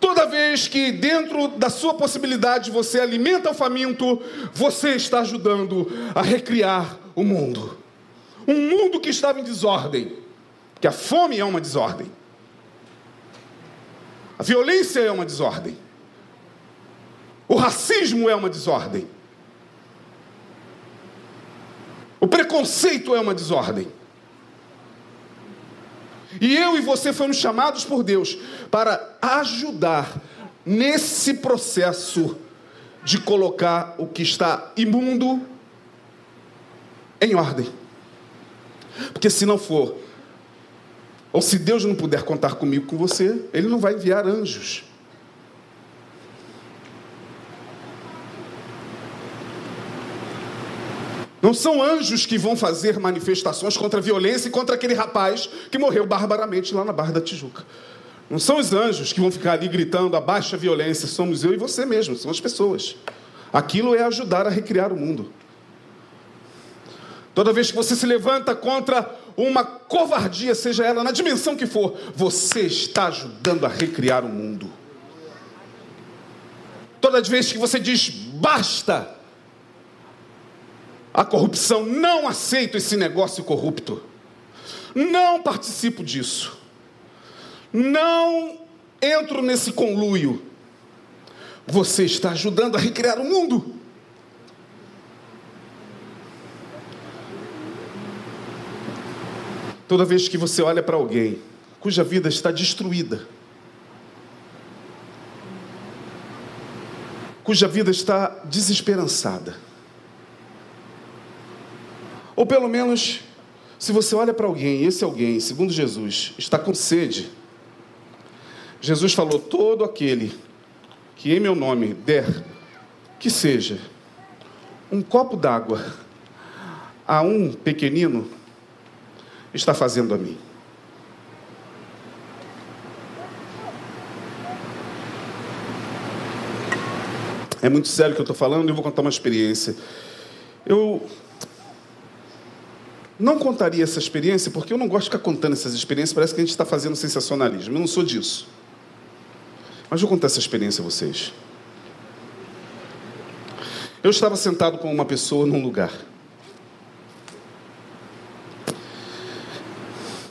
Toda vez que dentro da sua possibilidade você alimenta o faminto, você está ajudando a recriar o mundo. Um mundo que estava em desordem, que a fome é uma desordem. A violência é uma desordem. O racismo é uma desordem. O preconceito é uma desordem. E eu e você fomos chamados por Deus para ajudar nesse processo de colocar o que está imundo em ordem. Porque se não for, ou se Deus não puder contar comigo, com você, Ele não vai enviar anjos. Não são anjos que vão fazer manifestações contra a violência e contra aquele rapaz que morreu barbaramente lá na Barra da Tijuca. Não são os anjos que vão ficar ali gritando a violência, somos eu e você mesmo, são as pessoas. Aquilo é ajudar a recriar o mundo. Toda vez que você se levanta contra uma covardia, seja ela na dimensão que for, você está ajudando a recriar o mundo. Toda vez que você diz basta, a corrupção, não aceito esse negócio corrupto, não participo disso, não entro nesse conluio. Você está ajudando a recriar o mundo. Toda vez que você olha para alguém cuja vida está destruída, cuja vida está desesperançada, ou pelo menos, se você olha para alguém, esse alguém, segundo Jesus, está com sede, Jesus falou: todo aquele que em meu nome der, que seja um copo d'água a um pequenino, está fazendo a mim. É muito sério o que eu estou falando e eu vou contar uma experiência. Eu não contaria essa experiência porque eu não gosto de ficar contando essas experiências, parece que a gente está fazendo sensacionalismo. Eu não sou disso. Mas vou contar essa experiência a vocês. Eu estava sentado com uma pessoa num lugar.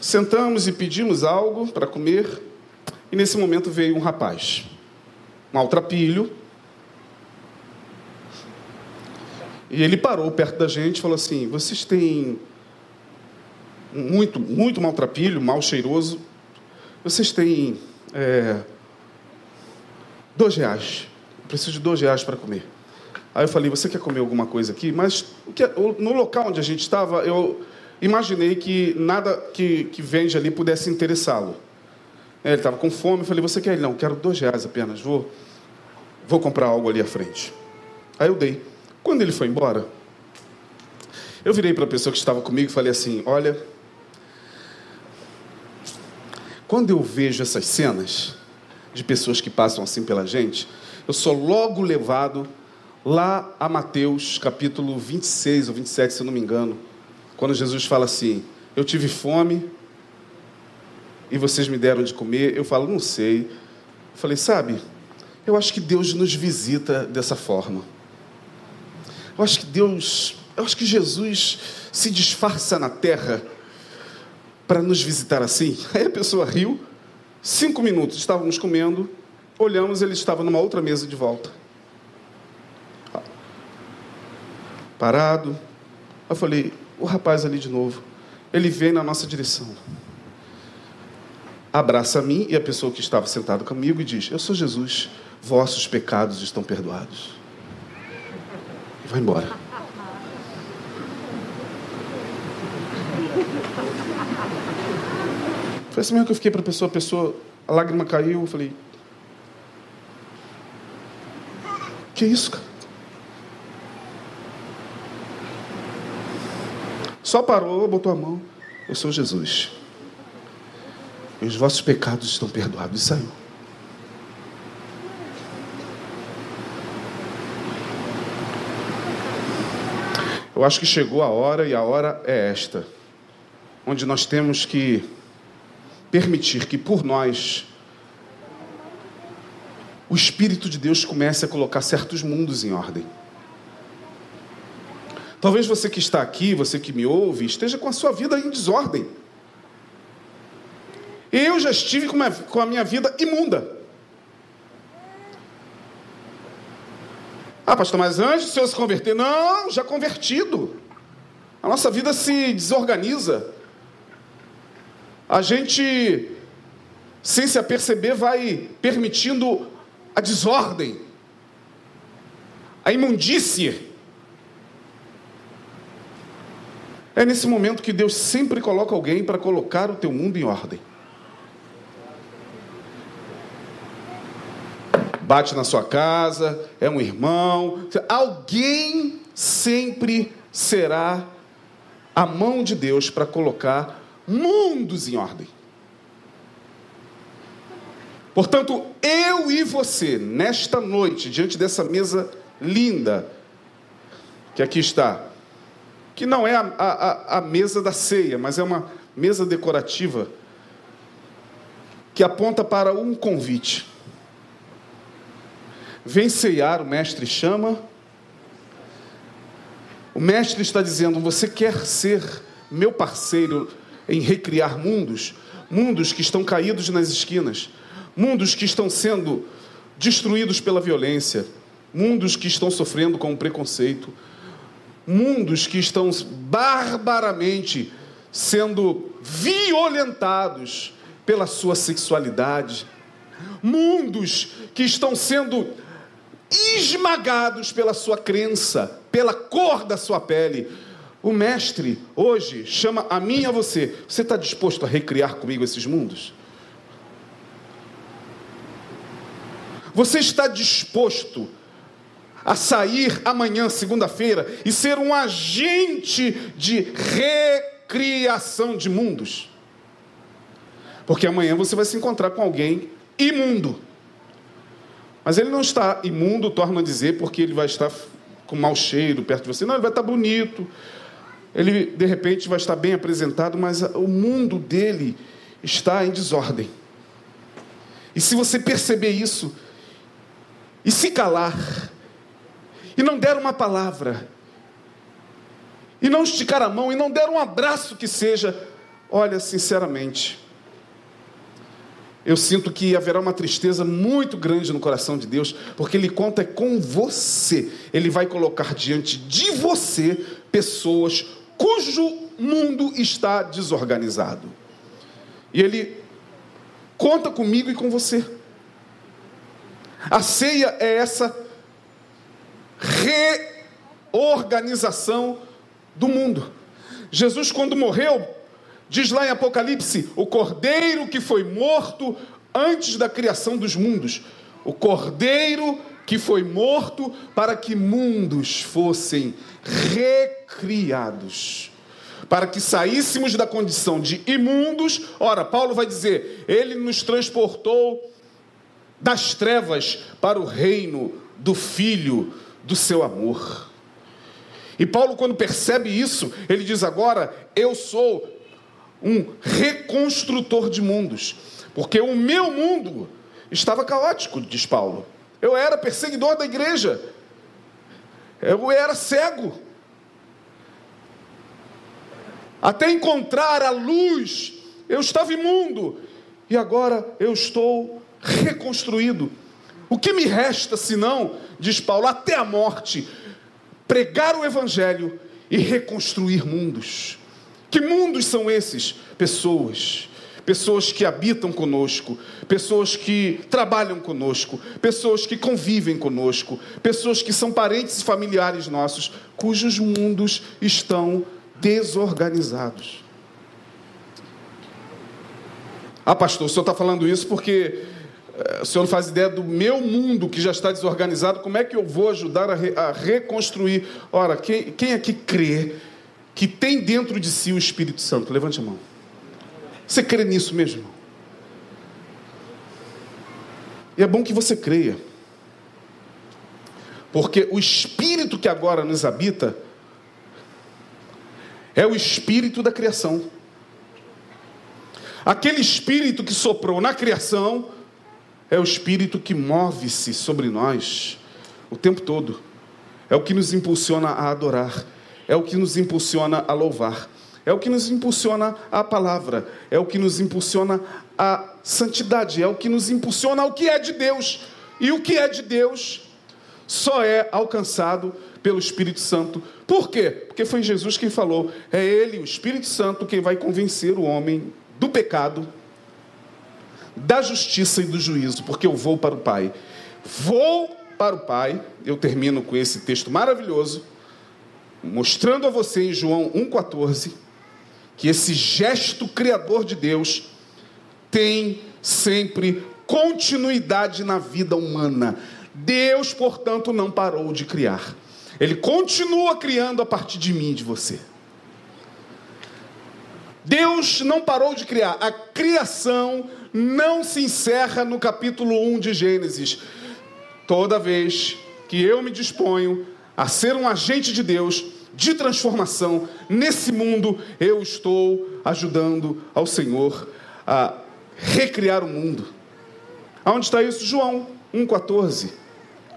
Sentamos e pedimos algo para comer, e nesse momento veio um rapaz, maltrapilho, e ele parou perto da gente e falou assim: Vocês têm muito, muito maltrapilho, mal cheiroso, vocês têm é, dois reais. Eu preciso de dois reais para comer. Aí eu falei, você quer comer alguma coisa aqui? Mas no local onde a gente estava, eu imaginei que nada que, que vende ali pudesse interessá-lo. É, ele estava com fome, eu falei, você quer? Ele, não, quero dois reais apenas, vou, vou comprar algo ali à frente. Aí eu dei. Quando ele foi embora, eu virei para a pessoa que estava comigo e falei assim, olha, quando eu vejo essas cenas de pessoas que passam assim pela gente, eu sou logo levado lá a Mateus capítulo 26 ou 27, se eu não me engano, quando Jesus fala assim: Eu tive fome e vocês me deram de comer. Eu falo, não sei. Eu falei, sabe, eu acho que Deus nos visita dessa forma. Eu acho que Deus, eu acho que Jesus se disfarça na terra para nos visitar assim. Aí a pessoa riu. Cinco minutos estávamos comendo, olhamos, ele estava numa outra mesa de volta. Parado. Eu falei, o rapaz ali de novo. Ele vem na nossa direção. Abraça a mim e a pessoa que estava sentada comigo e diz: Eu sou Jesus, vossos pecados estão perdoados. E vai embora. Foi assim mesmo que eu fiquei para a pessoa, a pessoa, a lágrima caiu, eu falei: Que isso, cara? Só parou, botou a mão. Eu sou Jesus. E os vossos pecados estão perdoados. E saiu. Eu acho que chegou a hora, e a hora é esta, onde nós temos que permitir que por nós o Espírito de Deus comece a colocar certos mundos em ordem. Talvez você que está aqui, você que me ouve, esteja com a sua vida em desordem. Eu já estive com, a minha vida imunda. Ah, pastor, mas antes do senhor se converter? Não, já convertido. A nossa vida se desorganiza. A gente, sem se aperceber, vai permitindo a desordem, a imundície. É nesse momento que Deus sempre coloca alguém para colocar o teu mundo em ordem. Bate na sua casa, é um irmão, alguém sempre será a mão de Deus para colocar mundos em ordem. Portanto, eu e você, nesta noite, diante dessa mesa linda, que aqui está, que não é a, a, a mesa da ceia, mas é uma mesa decorativa que aponta para um convite. Vem ceiar, o mestre chama. O mestre está dizendo: Você quer ser meu parceiro em recriar mundos? Mundos que estão caídos nas esquinas, mundos que estão sendo destruídos pela violência, mundos que estão sofrendo com o preconceito, mundos que estão barbaramente sendo violentados pela sua sexualidade, mundos que estão sendo esmagados pela sua crença, pela cor da sua pele. O mestre hoje chama a mim e a você. Você está disposto a recriar comigo esses mundos? Você está disposto a sair amanhã, segunda-feira, e ser um agente de recriação de mundos? Porque amanhã você vai se encontrar com alguém imundo. Mas ele não está imundo, torna a dizer, porque ele vai estar com mau cheiro perto de você. Não, ele vai estar bonito. Ele, de repente, vai estar bem apresentado, mas o mundo dele está em desordem. E se você perceber isso, e se calar, e não der uma palavra, e não esticar a mão, e não der um abraço que seja, olha, sinceramente, eu sinto que haverá uma tristeza muito grande no coração de Deus, porque Ele conta com você. Ele vai colocar diante de você pessoas cujo mundo está desorganizado. E Ele conta comigo e com você. A ceia é essa reorganização do mundo. Jesus, quando morreu, diz lá em Apocalipse: o cordeiro que foi morto antes da criação dos mundos. O cordeiro que foi morto para que mundos fossem recriados. Para que saíssemos da condição de imundos. Ora, Paulo vai dizer: ele nos transportou das trevas para o reino do Filho do seu amor. E Paulo, quando percebe isso, ele diz: agora eu sou um reconstrutor de mundos, porque o meu mundo estava caótico, diz Paulo. Eu era perseguidor da igreja, eu era cego. Até encontrar a luz, eu estava imundo, e agora eu estou reconstruído. O que me resta, senão, diz Paulo, até a morte, pregar o Evangelho e reconstruir mundos. Que mundos são esses? Pessoas. Pessoas que habitam conosco, pessoas que trabalham conosco, pessoas que convivem conosco, pessoas que são parentes e familiares nossos, cujos mundos estão desorganizados. Ah, pastor, o senhor está falando isso porque o senhor não faz ideia do meu mundo que já está desorganizado, como é que eu vou ajudar a, re, a reconstruir? Ora, quem, quem aqui crê que tem dentro de si o Espírito Santo? Levante a mão. Você crê nisso mesmo? E é bom que você creia. Porque o Espírito que agora nos habita é o Espírito da criação. Aquele Espírito que soprou na criação é o Espírito que move-se sobre nós o tempo todo. É o que nos impulsiona a adorar. É o que nos impulsiona a louvar. É o que nos impulsiona a palavra. É o que nos impulsiona a santidade. É o que nos impulsiona ao que é de Deus. E o que é de Deus só é alcançado pelo Espírito Santo. Por quê? Porque foi Jesus quem falou. É Ele, o Espírito Santo, quem vai convencer o homem do pecado, da justiça e do juízo, porque eu vou para o Pai. Vou para o Pai, eu termino com esse texto maravilhoso, mostrando a você em João 1,14, que esse gesto criador de Deus tem sempre continuidade na vida humana. Deus, portanto, não parou de criar. Ele continua criando a partir de mim e de você. Deus não parou de criar. A criação não se encerra no capítulo 1 de Gênesis. Toda vez que eu me disponho a ser um agente de Deus, de transformação nesse mundo, eu estou ajudando ao Senhor a recriar o mundo. Aonde está isso? João 1,14.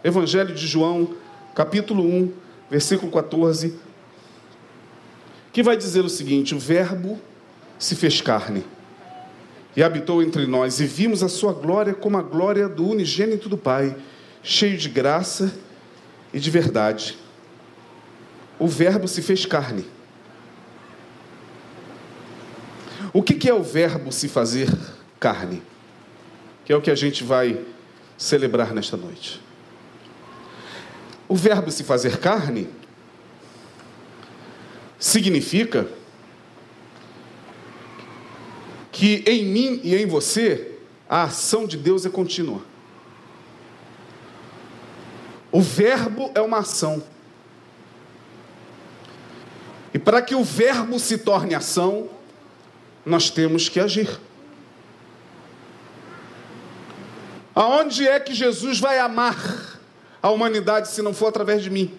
Evangelho de João, capítulo 1, versículo 14. Que vai dizer o seguinte: o Verbo se fez carne e habitou entre nós, e vimos a sua glória como a glória do unigênito do Pai, cheio de graça e de verdade. O Verbo se fez carne. O que é o Verbo se fazer carne? Que é o que a gente vai celebrar nesta noite. O Verbo se fazer carne significa que em mim e em você a ação de Deus é contínua. O verbo é uma ação. Para que o verbo se torne ação, nós temos que agir. Aonde é que Jesus vai amar a humanidade se não for através de mim?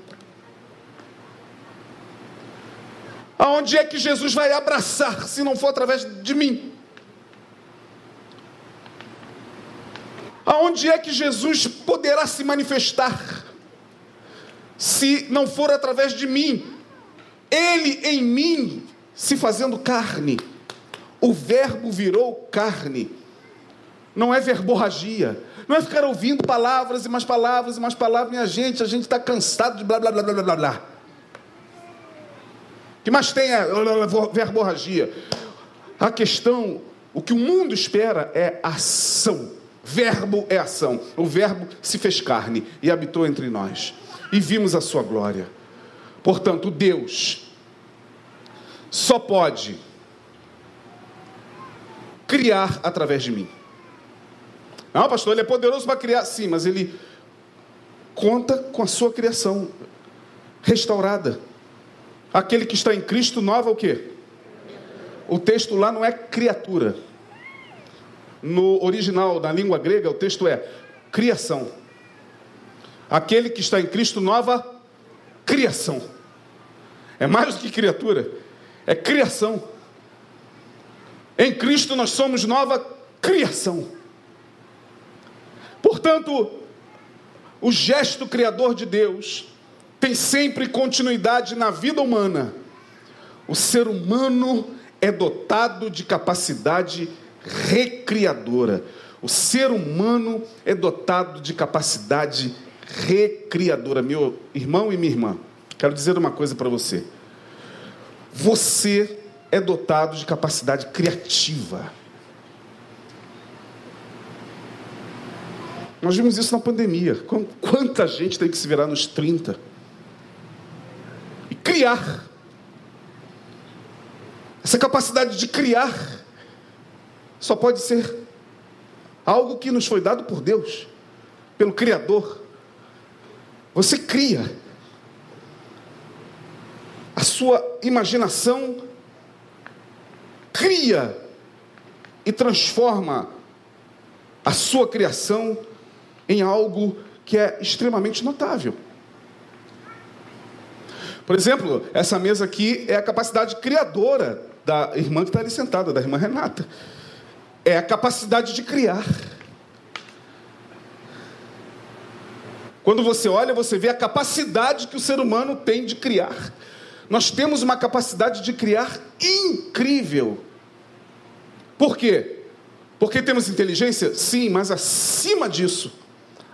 Aonde é que Jesus vai abraçar se não for através de mim? Aonde é que Jesus poderá se manifestar se não for através de mim? Ele em mim se fazendo carne. O Verbo virou carne. Não é verborragia. Não é ficar ouvindo palavras e mais palavras e mais palavras. Minha gente, a gente está cansado de blá blá blá blá blá blá. que mais tem é verborragia. A questão, o que o mundo espera é ação. Verbo é ação. O Verbo se fez carne e habitou entre nós. E vimos a sua glória. Portanto, Deus só pode criar através de mim. Não, pastor, ele é poderoso para criar. Sim, mas ele conta com a sua criação restaurada. Aquele que está em Cristo nova o quê? O texto lá não é criatura. No original, na língua grega, o texto é criação. Aquele que está em Cristo nova criação. É mais do que criatura, é criação. Em Cristo nós somos nova criação. Portanto, o gesto criador de Deus tem sempre continuidade na vida humana. O ser humano é dotado de capacidade recriadora. O ser humano é dotado de capacidade recriadora. Meu irmão e minha irmã, Quero dizer uma coisa para você. Você é dotado de capacidade criativa. Nós vimos isso na pandemia. Quanta gente tem que se virar nos 30 e criar. Essa capacidade de criar só pode ser algo que nos foi dado por Deus, pelo Criador. Você cria a sua imaginação cria e transforma a sua criação em algo que é extremamente notável. Por exemplo, essa mesa aqui é a capacidade criadora da irmã que está ali sentada, da irmã Renata. É a capacidade de criar. Quando você olha, você vê a capacidade que o ser humano tem de criar. Nós temos uma capacidade de criar incrível. Por quê? Porque temos inteligência? Sim, mas acima disso,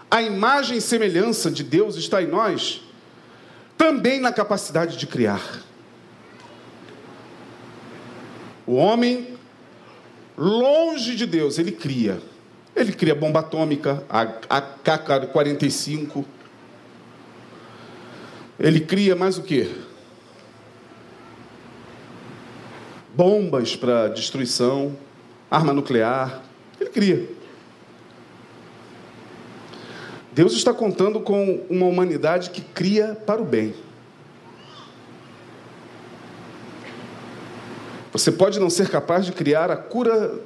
a imagem e semelhança de Deus está em nós, também na capacidade de criar. O homem, longe de Deus, ele cria. Ele cria bomba atômica, a AK-45. Ele cria mais o que? Bombas para destruição, arma nuclear. Ele cria. Deus está contando com uma humanidade que cria para o bem. Você pode não ser capaz de criar a cura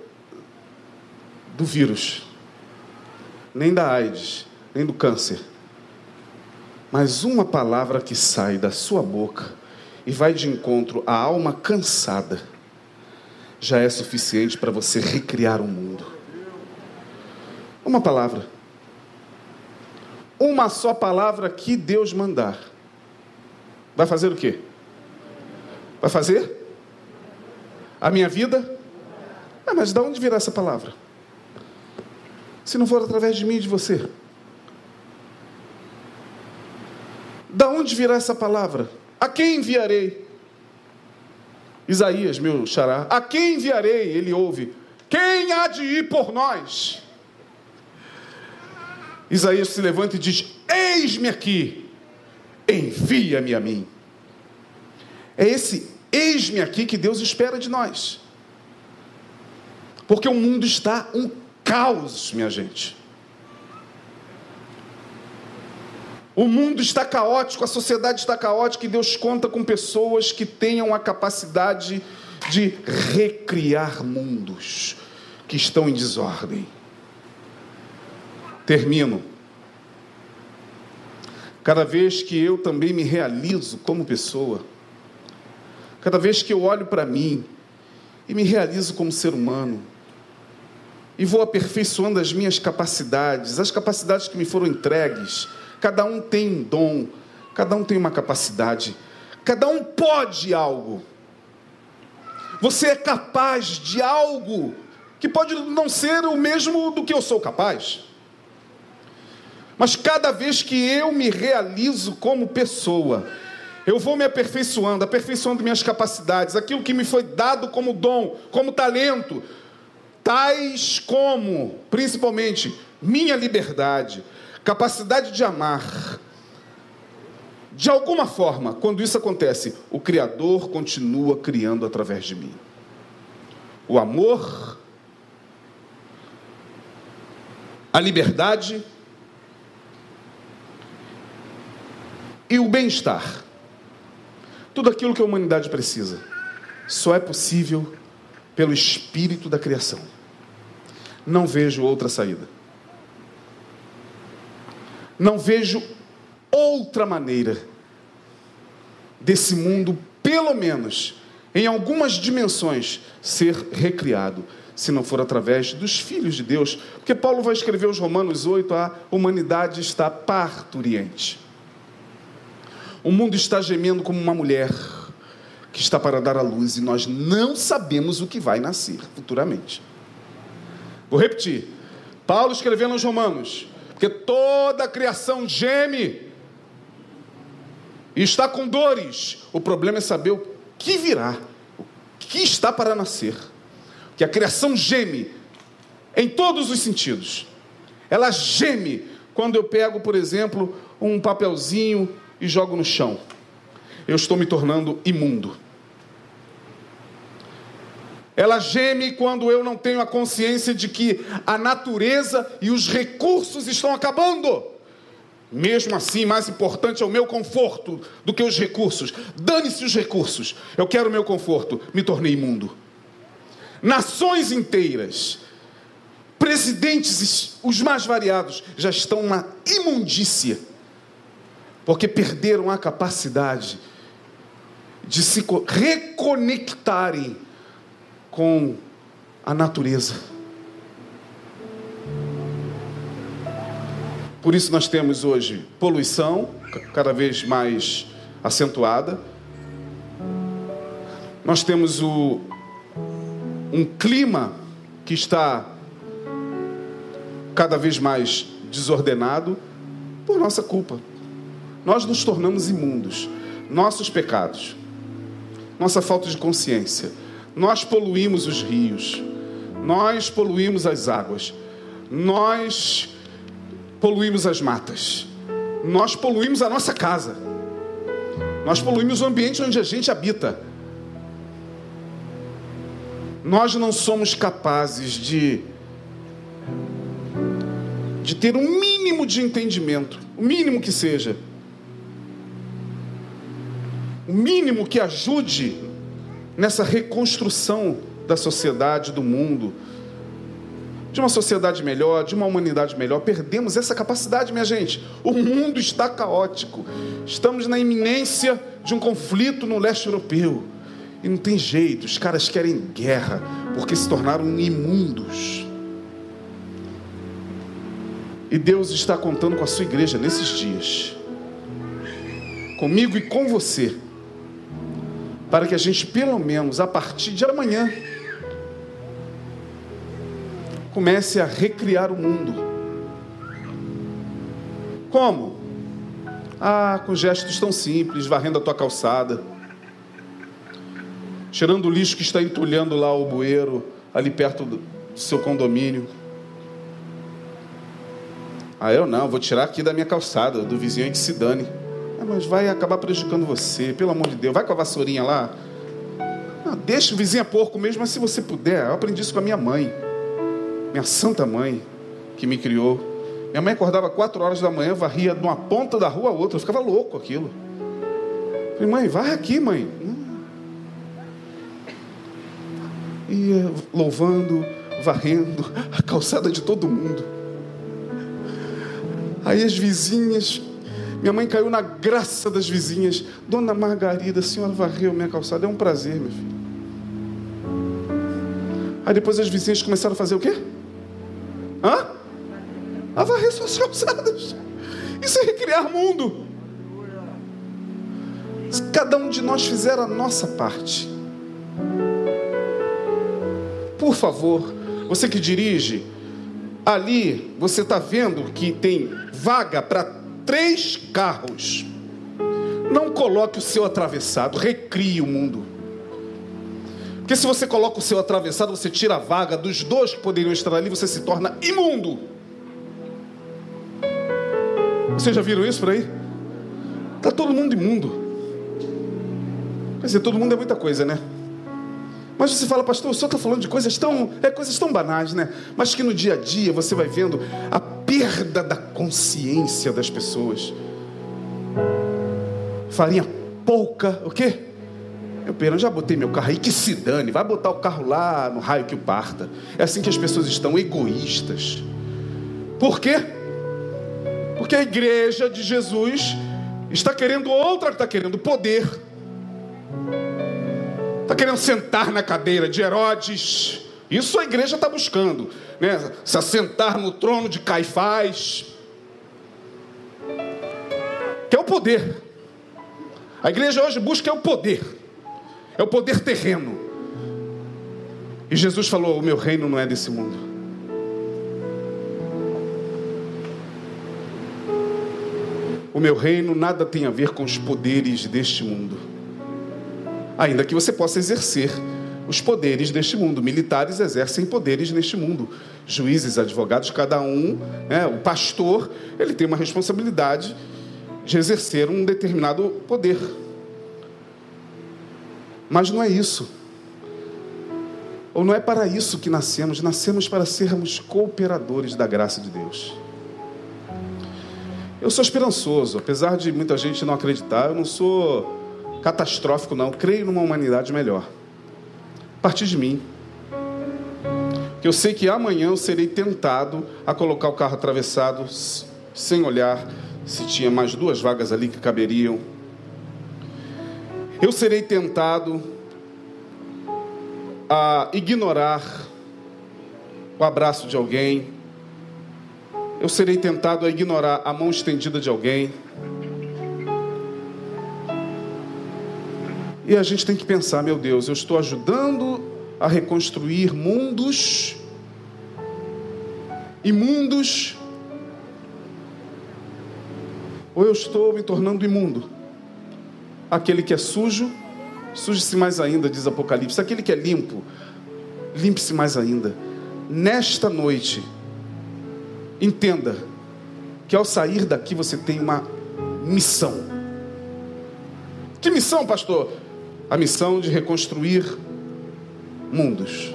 do vírus, nem da AIDS, nem do câncer. Mas uma palavra que sai da sua boca e vai de encontro à alma cansada já é suficiente para você recriar o mundo. Uma palavra. Uma só palavra que Deus mandar. Vai fazer o quê? Vai fazer? A minha vida? Ah, mas de onde virá essa palavra? Se não for através de mim e de você. Da onde virá essa palavra? A quem enviarei? Isaías, meu xará, a quem enviarei? Ele ouve, quem há de ir por nós? Isaías se levanta e diz: Eis-me aqui, envia-me a mim. É esse eis-me aqui que Deus espera de nós. Porque o mundo está um caos, minha gente. O mundo está caótico, a sociedade está caótica e Deus conta com pessoas que tenham a capacidade de recriar mundos que estão em desordem. Termino. Cada vez que eu também me realizo como pessoa, cada vez que eu olho para mim e me realizo como ser humano, e vou aperfeiçoando as minhas capacidades, as capacidades que me foram entregues, Cada um tem um dom, cada um tem uma capacidade, cada um pode algo. Você é capaz de algo que pode não ser o mesmo do que eu sou capaz. Mas cada vez que eu me realizo como pessoa, eu vou me aperfeiçoando, aperfeiçoando minhas capacidades, aquilo que me foi dado como dom, como talento, tais como, principalmente, minha liberdade, capacidade de amar. De alguma forma, quando isso acontece, o Criador continua criando através de mim. O amor, a liberdade e o bem-estar. Tudo aquilo que a humanidade precisa só é possível pelo espírito da criação. Não vejo outra saída. Não vejo outra maneira desse mundo, pelo menos em algumas dimensões, ser recriado, se não for através dos filhos de Deus. Porque Paulo vai escrever os Romanos 8: a humanidade está parturiente. O mundo está gemendo como uma mulher que está para dar à luz e nós não sabemos o que vai nascer futuramente. Vou repetir. Paulo escrevendo aos Romanos: porque toda a criação geme e está com dores. O problema é saber o que virá, o que está para nascer. Que a criação geme em todos os sentidos. Ela geme quando eu pego, por exemplo, um papelzinho e jogo no chão. Eu estou me tornando imundo. Ela geme quando eu não tenho a consciência de que a natureza e os recursos estão acabando. Mesmo assim, mais importante é o meu conforto do que os recursos. Dane-se os recursos. Eu quero o meu conforto. Me tornei imundo. Nações inteiras, presidentes, os mais variados, já estão na imundícia, porque perderam a capacidade de se reconectarem com a natureza. Por isso nós temos hoje poluição cada vez mais acentuada. Nós temos o, um clima que está cada vez mais desordenado por nossa culpa. Nós nos tornamos imundos. Nossos pecados, nossa falta de consciência nós poluímos os rios, nós poluímos as águas, nós poluímos as matas, nós poluímos a nossa casa, nós poluímos o ambiente onde a gente habita. Nós não somos capazes de de ter um mínimo de entendimento, o mínimo que seja, o mínimo que ajude nessa reconstrução da sociedade, do mundo, de uma sociedade melhor, de uma humanidade melhor. Perdemos essa capacidade, minha gente. O mundo está caótico. Estamos na iminência de um conflito no leste europeu. E não tem jeito, os caras querem guerra, porque se tornaram imundos. E Deus está contando com a sua igreja nesses dias, comigo e com você para que a gente, pelo menos a partir de amanhã, comece a recriar o mundo. Como? Ah, com gestos tão simples, varrendo a tua calçada, tirando o lixo que está entulhando lá o bueiro, ali perto do seu condomínio. Ah, eu não, vou tirar aqui da minha calçada, do vizinho que se dane. Ah, mas vai acabar prejudicando você, pelo amor de Deus. Vai com a vassourinha lá. Não, deixa o vizinho é porco mesmo, mas se você puder. Eu aprendi isso com a minha mãe, minha santa mãe, que me criou. Minha mãe acordava quatro horas da manhã, varria de uma ponta da rua a outra. Eu ficava louco aquilo. Falei, mãe, vai aqui, mãe. Ia louvando, varrendo a calçada de todo mundo. Aí as vizinhas, minha mãe caiu na graça das vizinhas. Dona Margarida, a senhora varreu minha calçada. É um prazer, meu filho. Aí depois as vizinhas começaram a fazer o quê? Hã? A varrer suas calçadas. Isso é recriar mundo. Se cada um de nós fizer a nossa parte. Por favor, você que dirige, ali você está vendo que tem vaga para três carros. Não coloque o seu atravessado, recrie o mundo. Porque se você coloca o seu atravessado, você tira a vaga dos dois que poderiam estar ali, você se torna imundo. Vocês já viram isso por aí? Está todo mundo imundo. Quer dizer, todo mundo é muita coisa, né? Mas você fala, pastor, o senhor está falando de coisas tão, é, coisas tão banais, né? Mas que no dia a dia você vai vendo a perda da consciência das pessoas. Farinha pouca, o quê? Meu perão, já botei meu carro aí, que se dane, vai botar o carro lá no raio que o parta. É assim que as pessoas estão, egoístas. Por quê? Porque a igreja de Jesus está querendo outra, está querendo poder. Está querendo sentar na cadeira de Herodes. Isso a igreja está buscando, né? Se assentar no trono de Caifás. Que é o poder. A igreja hoje busca é o poder. É o poder terreno. E Jesus falou: O meu reino não é desse mundo. O meu reino nada tem a ver com os poderes deste mundo. Ainda que você possa exercer os poderes deste mundo. Militares exercem poderes neste mundo. Juízes, advogados, cada um, né, o pastor, ele tem uma responsabilidade de exercer um determinado poder. Mas não é isso. Ou não é para isso que nascemos, nascemos para sermos cooperadores da graça de Deus. Eu sou esperançoso, apesar de muita gente não acreditar, eu não sou catastrófico, não. Creio numa humanidade melhor. Partir de mim. Que eu sei que amanhã eu serei tentado a colocar o carro atravessado sem olhar se tinha mais duas vagas ali que caberiam eu serei tentado a ignorar o abraço de alguém. Eu serei tentado a ignorar a mão estendida de alguém. E a gente tem que pensar, meu Deus, eu estou ajudando a reconstruir mundos imundos ou eu estou me tornando imundo? Aquele que é sujo, suje-se mais ainda, diz Apocalipse. Aquele que é limpo, limpe-se mais ainda. Nesta noite, entenda que ao sair daqui você tem uma missão. Que missão, pastor? A missão de reconstruir mundos.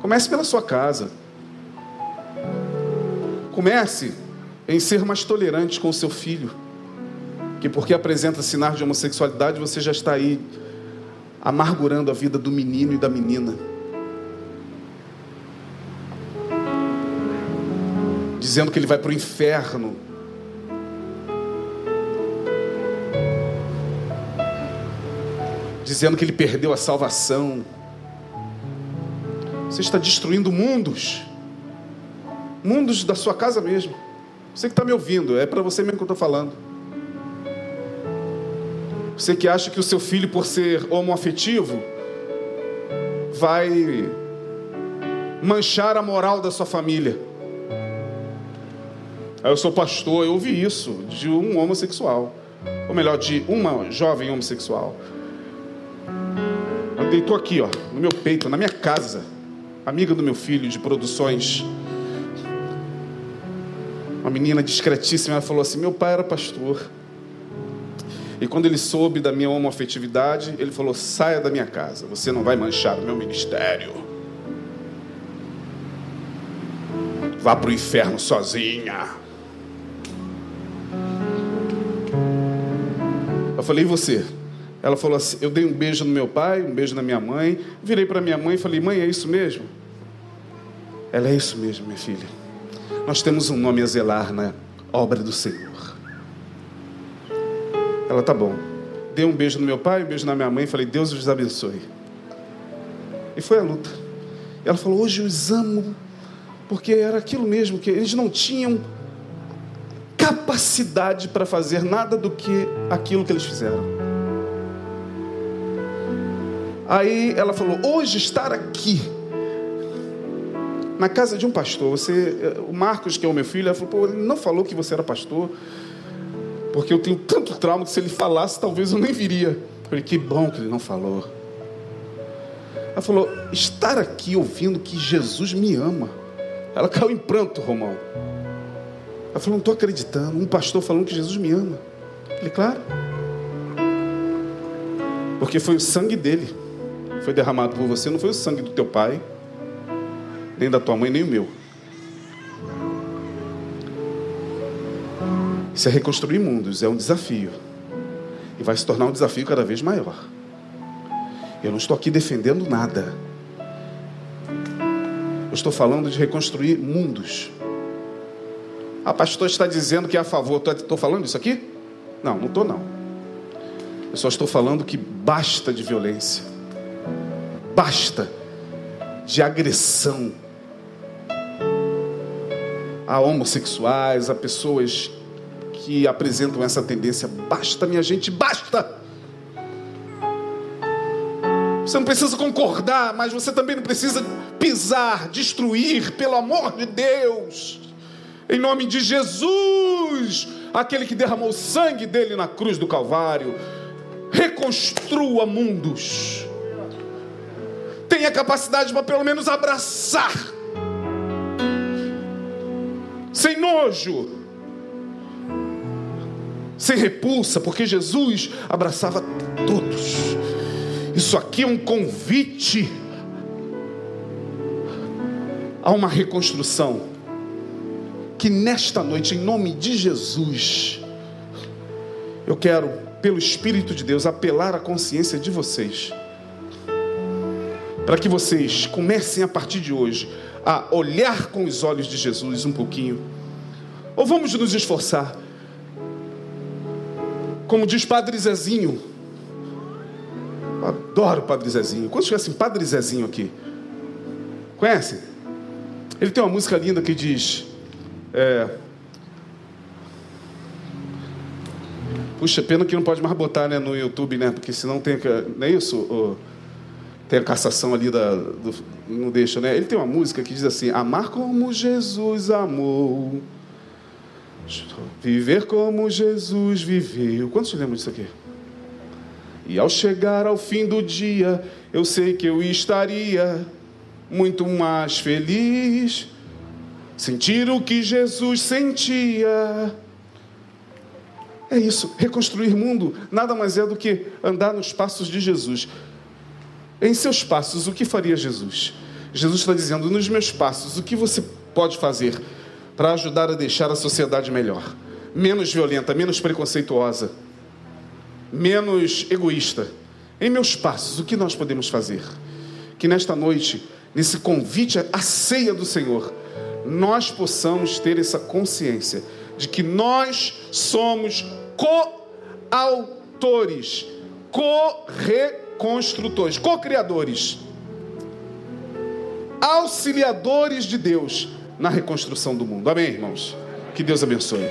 Comece pela sua casa. Comece em ser mais tolerante com o seu filho que porque apresenta sinais de homossexualidade, você já está aí amargurando a vida do menino e da menina. Dizendo que ele vai para o inferno. Dizendo que ele perdeu a salvação. Você está destruindo mundos. Mundos da sua casa mesmo. Você que está me ouvindo, é para você mesmo que eu estou falando. Você que acha que o seu filho, por ser homoafetivo, vai manchar a moral da sua família. Eu sou pastor, eu ouvi isso de um homossexual. Ou melhor, de uma jovem homossexual. Deitou aqui, ó, no meu peito, na minha casa. Amiga do meu filho de produções. Uma menina discretíssima, ela falou assim: Meu pai era pastor. E quando ele soube da minha homoafetividade, ele falou: saia da minha casa, você não vai manchar o meu ministério. Vá para o inferno sozinha. Eu falei, e você? Ela falou assim: eu dei um beijo no meu pai, um beijo na minha mãe. Virei para minha mãe e falei: mãe, é isso mesmo? Ela é isso mesmo, minha filha. Nós temos um nome a zelar na obra do Senhor. Ela tá bom. Dei um beijo no meu pai, um beijo na minha mãe e falei: Deus os abençoe. E foi a luta. Ela falou: hoje eu os amo, porque era aquilo mesmo que eles não tinham capacidade para fazer nada do que aquilo que eles fizeram. Aí ela falou: hoje estar aqui na casa de um pastor, você, o Marcos, que é o meu filho, ela falou: Pô, ele não falou que você era pastor, porque eu tenho tanto trauma que se ele falasse, talvez eu nem viria. Eu falei: Que bom que ele não falou. Ela falou: Estar aqui ouvindo que Jesus me ama. Ela caiu em pranto, Romão. Ela falou: Não estou acreditando. Um pastor falando que Jesus me ama. Eu falei: Claro. Porque foi o sangue dele foi derramado por você não foi o sangue do teu pai, nem da tua mãe, nem o meu. Isso é reconstruir mundos, é um desafio. E vai se tornar um desafio cada vez maior. Eu não estou aqui defendendo nada. Eu estou falando de reconstruir mundos. A pastor está dizendo que é a favor. Estou falando isso aqui? Não, não estou não. Eu só estou falando que basta de violência basta de agressão a homossexuais, a pessoas que apresentam essa tendência. Basta, minha gente, basta! Você não precisa concordar, mas você também não precisa pisar, destruir, pelo amor de Deus. Em nome de Jesus, aquele que derramou o sangue dele na cruz do Calvário, reconstrua mundos tenha capacidade para pelo menos abraçar, sem nojo, sem repulsa, porque Jesus abraçava todos. Isso aqui é um convite a uma reconstrução. Que nesta noite, em nome de Jesus, eu quero, pelo Espírito de Deus, apelar à consciência de vocês para que vocês comecem a partir de hoje a olhar com os olhos de Jesus um pouquinho. Ou vamos nos esforçar. Como diz Padre Zezinho. adoro Padre Zezinho. Quantos conhecem Padre Zezinho aqui? Conhecem? Ele tem uma música linda que diz. É, Puxa, pena que não pode mais botar né, no YouTube, né? Porque senão tem. Não é isso? Tem a cassação ali da. Do, não deixa, né? Ele tem uma música que diz assim: Amar como Jesus amou. Viver como Jesus viveu. Quantos lembram disso aqui? E ao chegar ao fim do dia, eu sei que eu estaria muito mais feliz. Sentir o que Jesus sentia. É isso, reconstruir mundo nada mais é do que andar nos passos de Jesus. Em seus passos, o que faria Jesus? Jesus está dizendo: nos meus passos, o que você pode fazer para ajudar a deixar a sociedade melhor? Menos violenta, menos preconceituosa, menos egoísta. Em meus passos, o que nós podemos fazer? Que nesta noite, nesse convite à ceia do Senhor, nós possamos ter essa consciência de que nós somos coautores, corre construtores, co-criadores, auxiliadores de Deus na reconstrução do mundo. Amém, irmãos? Que Deus abençoe.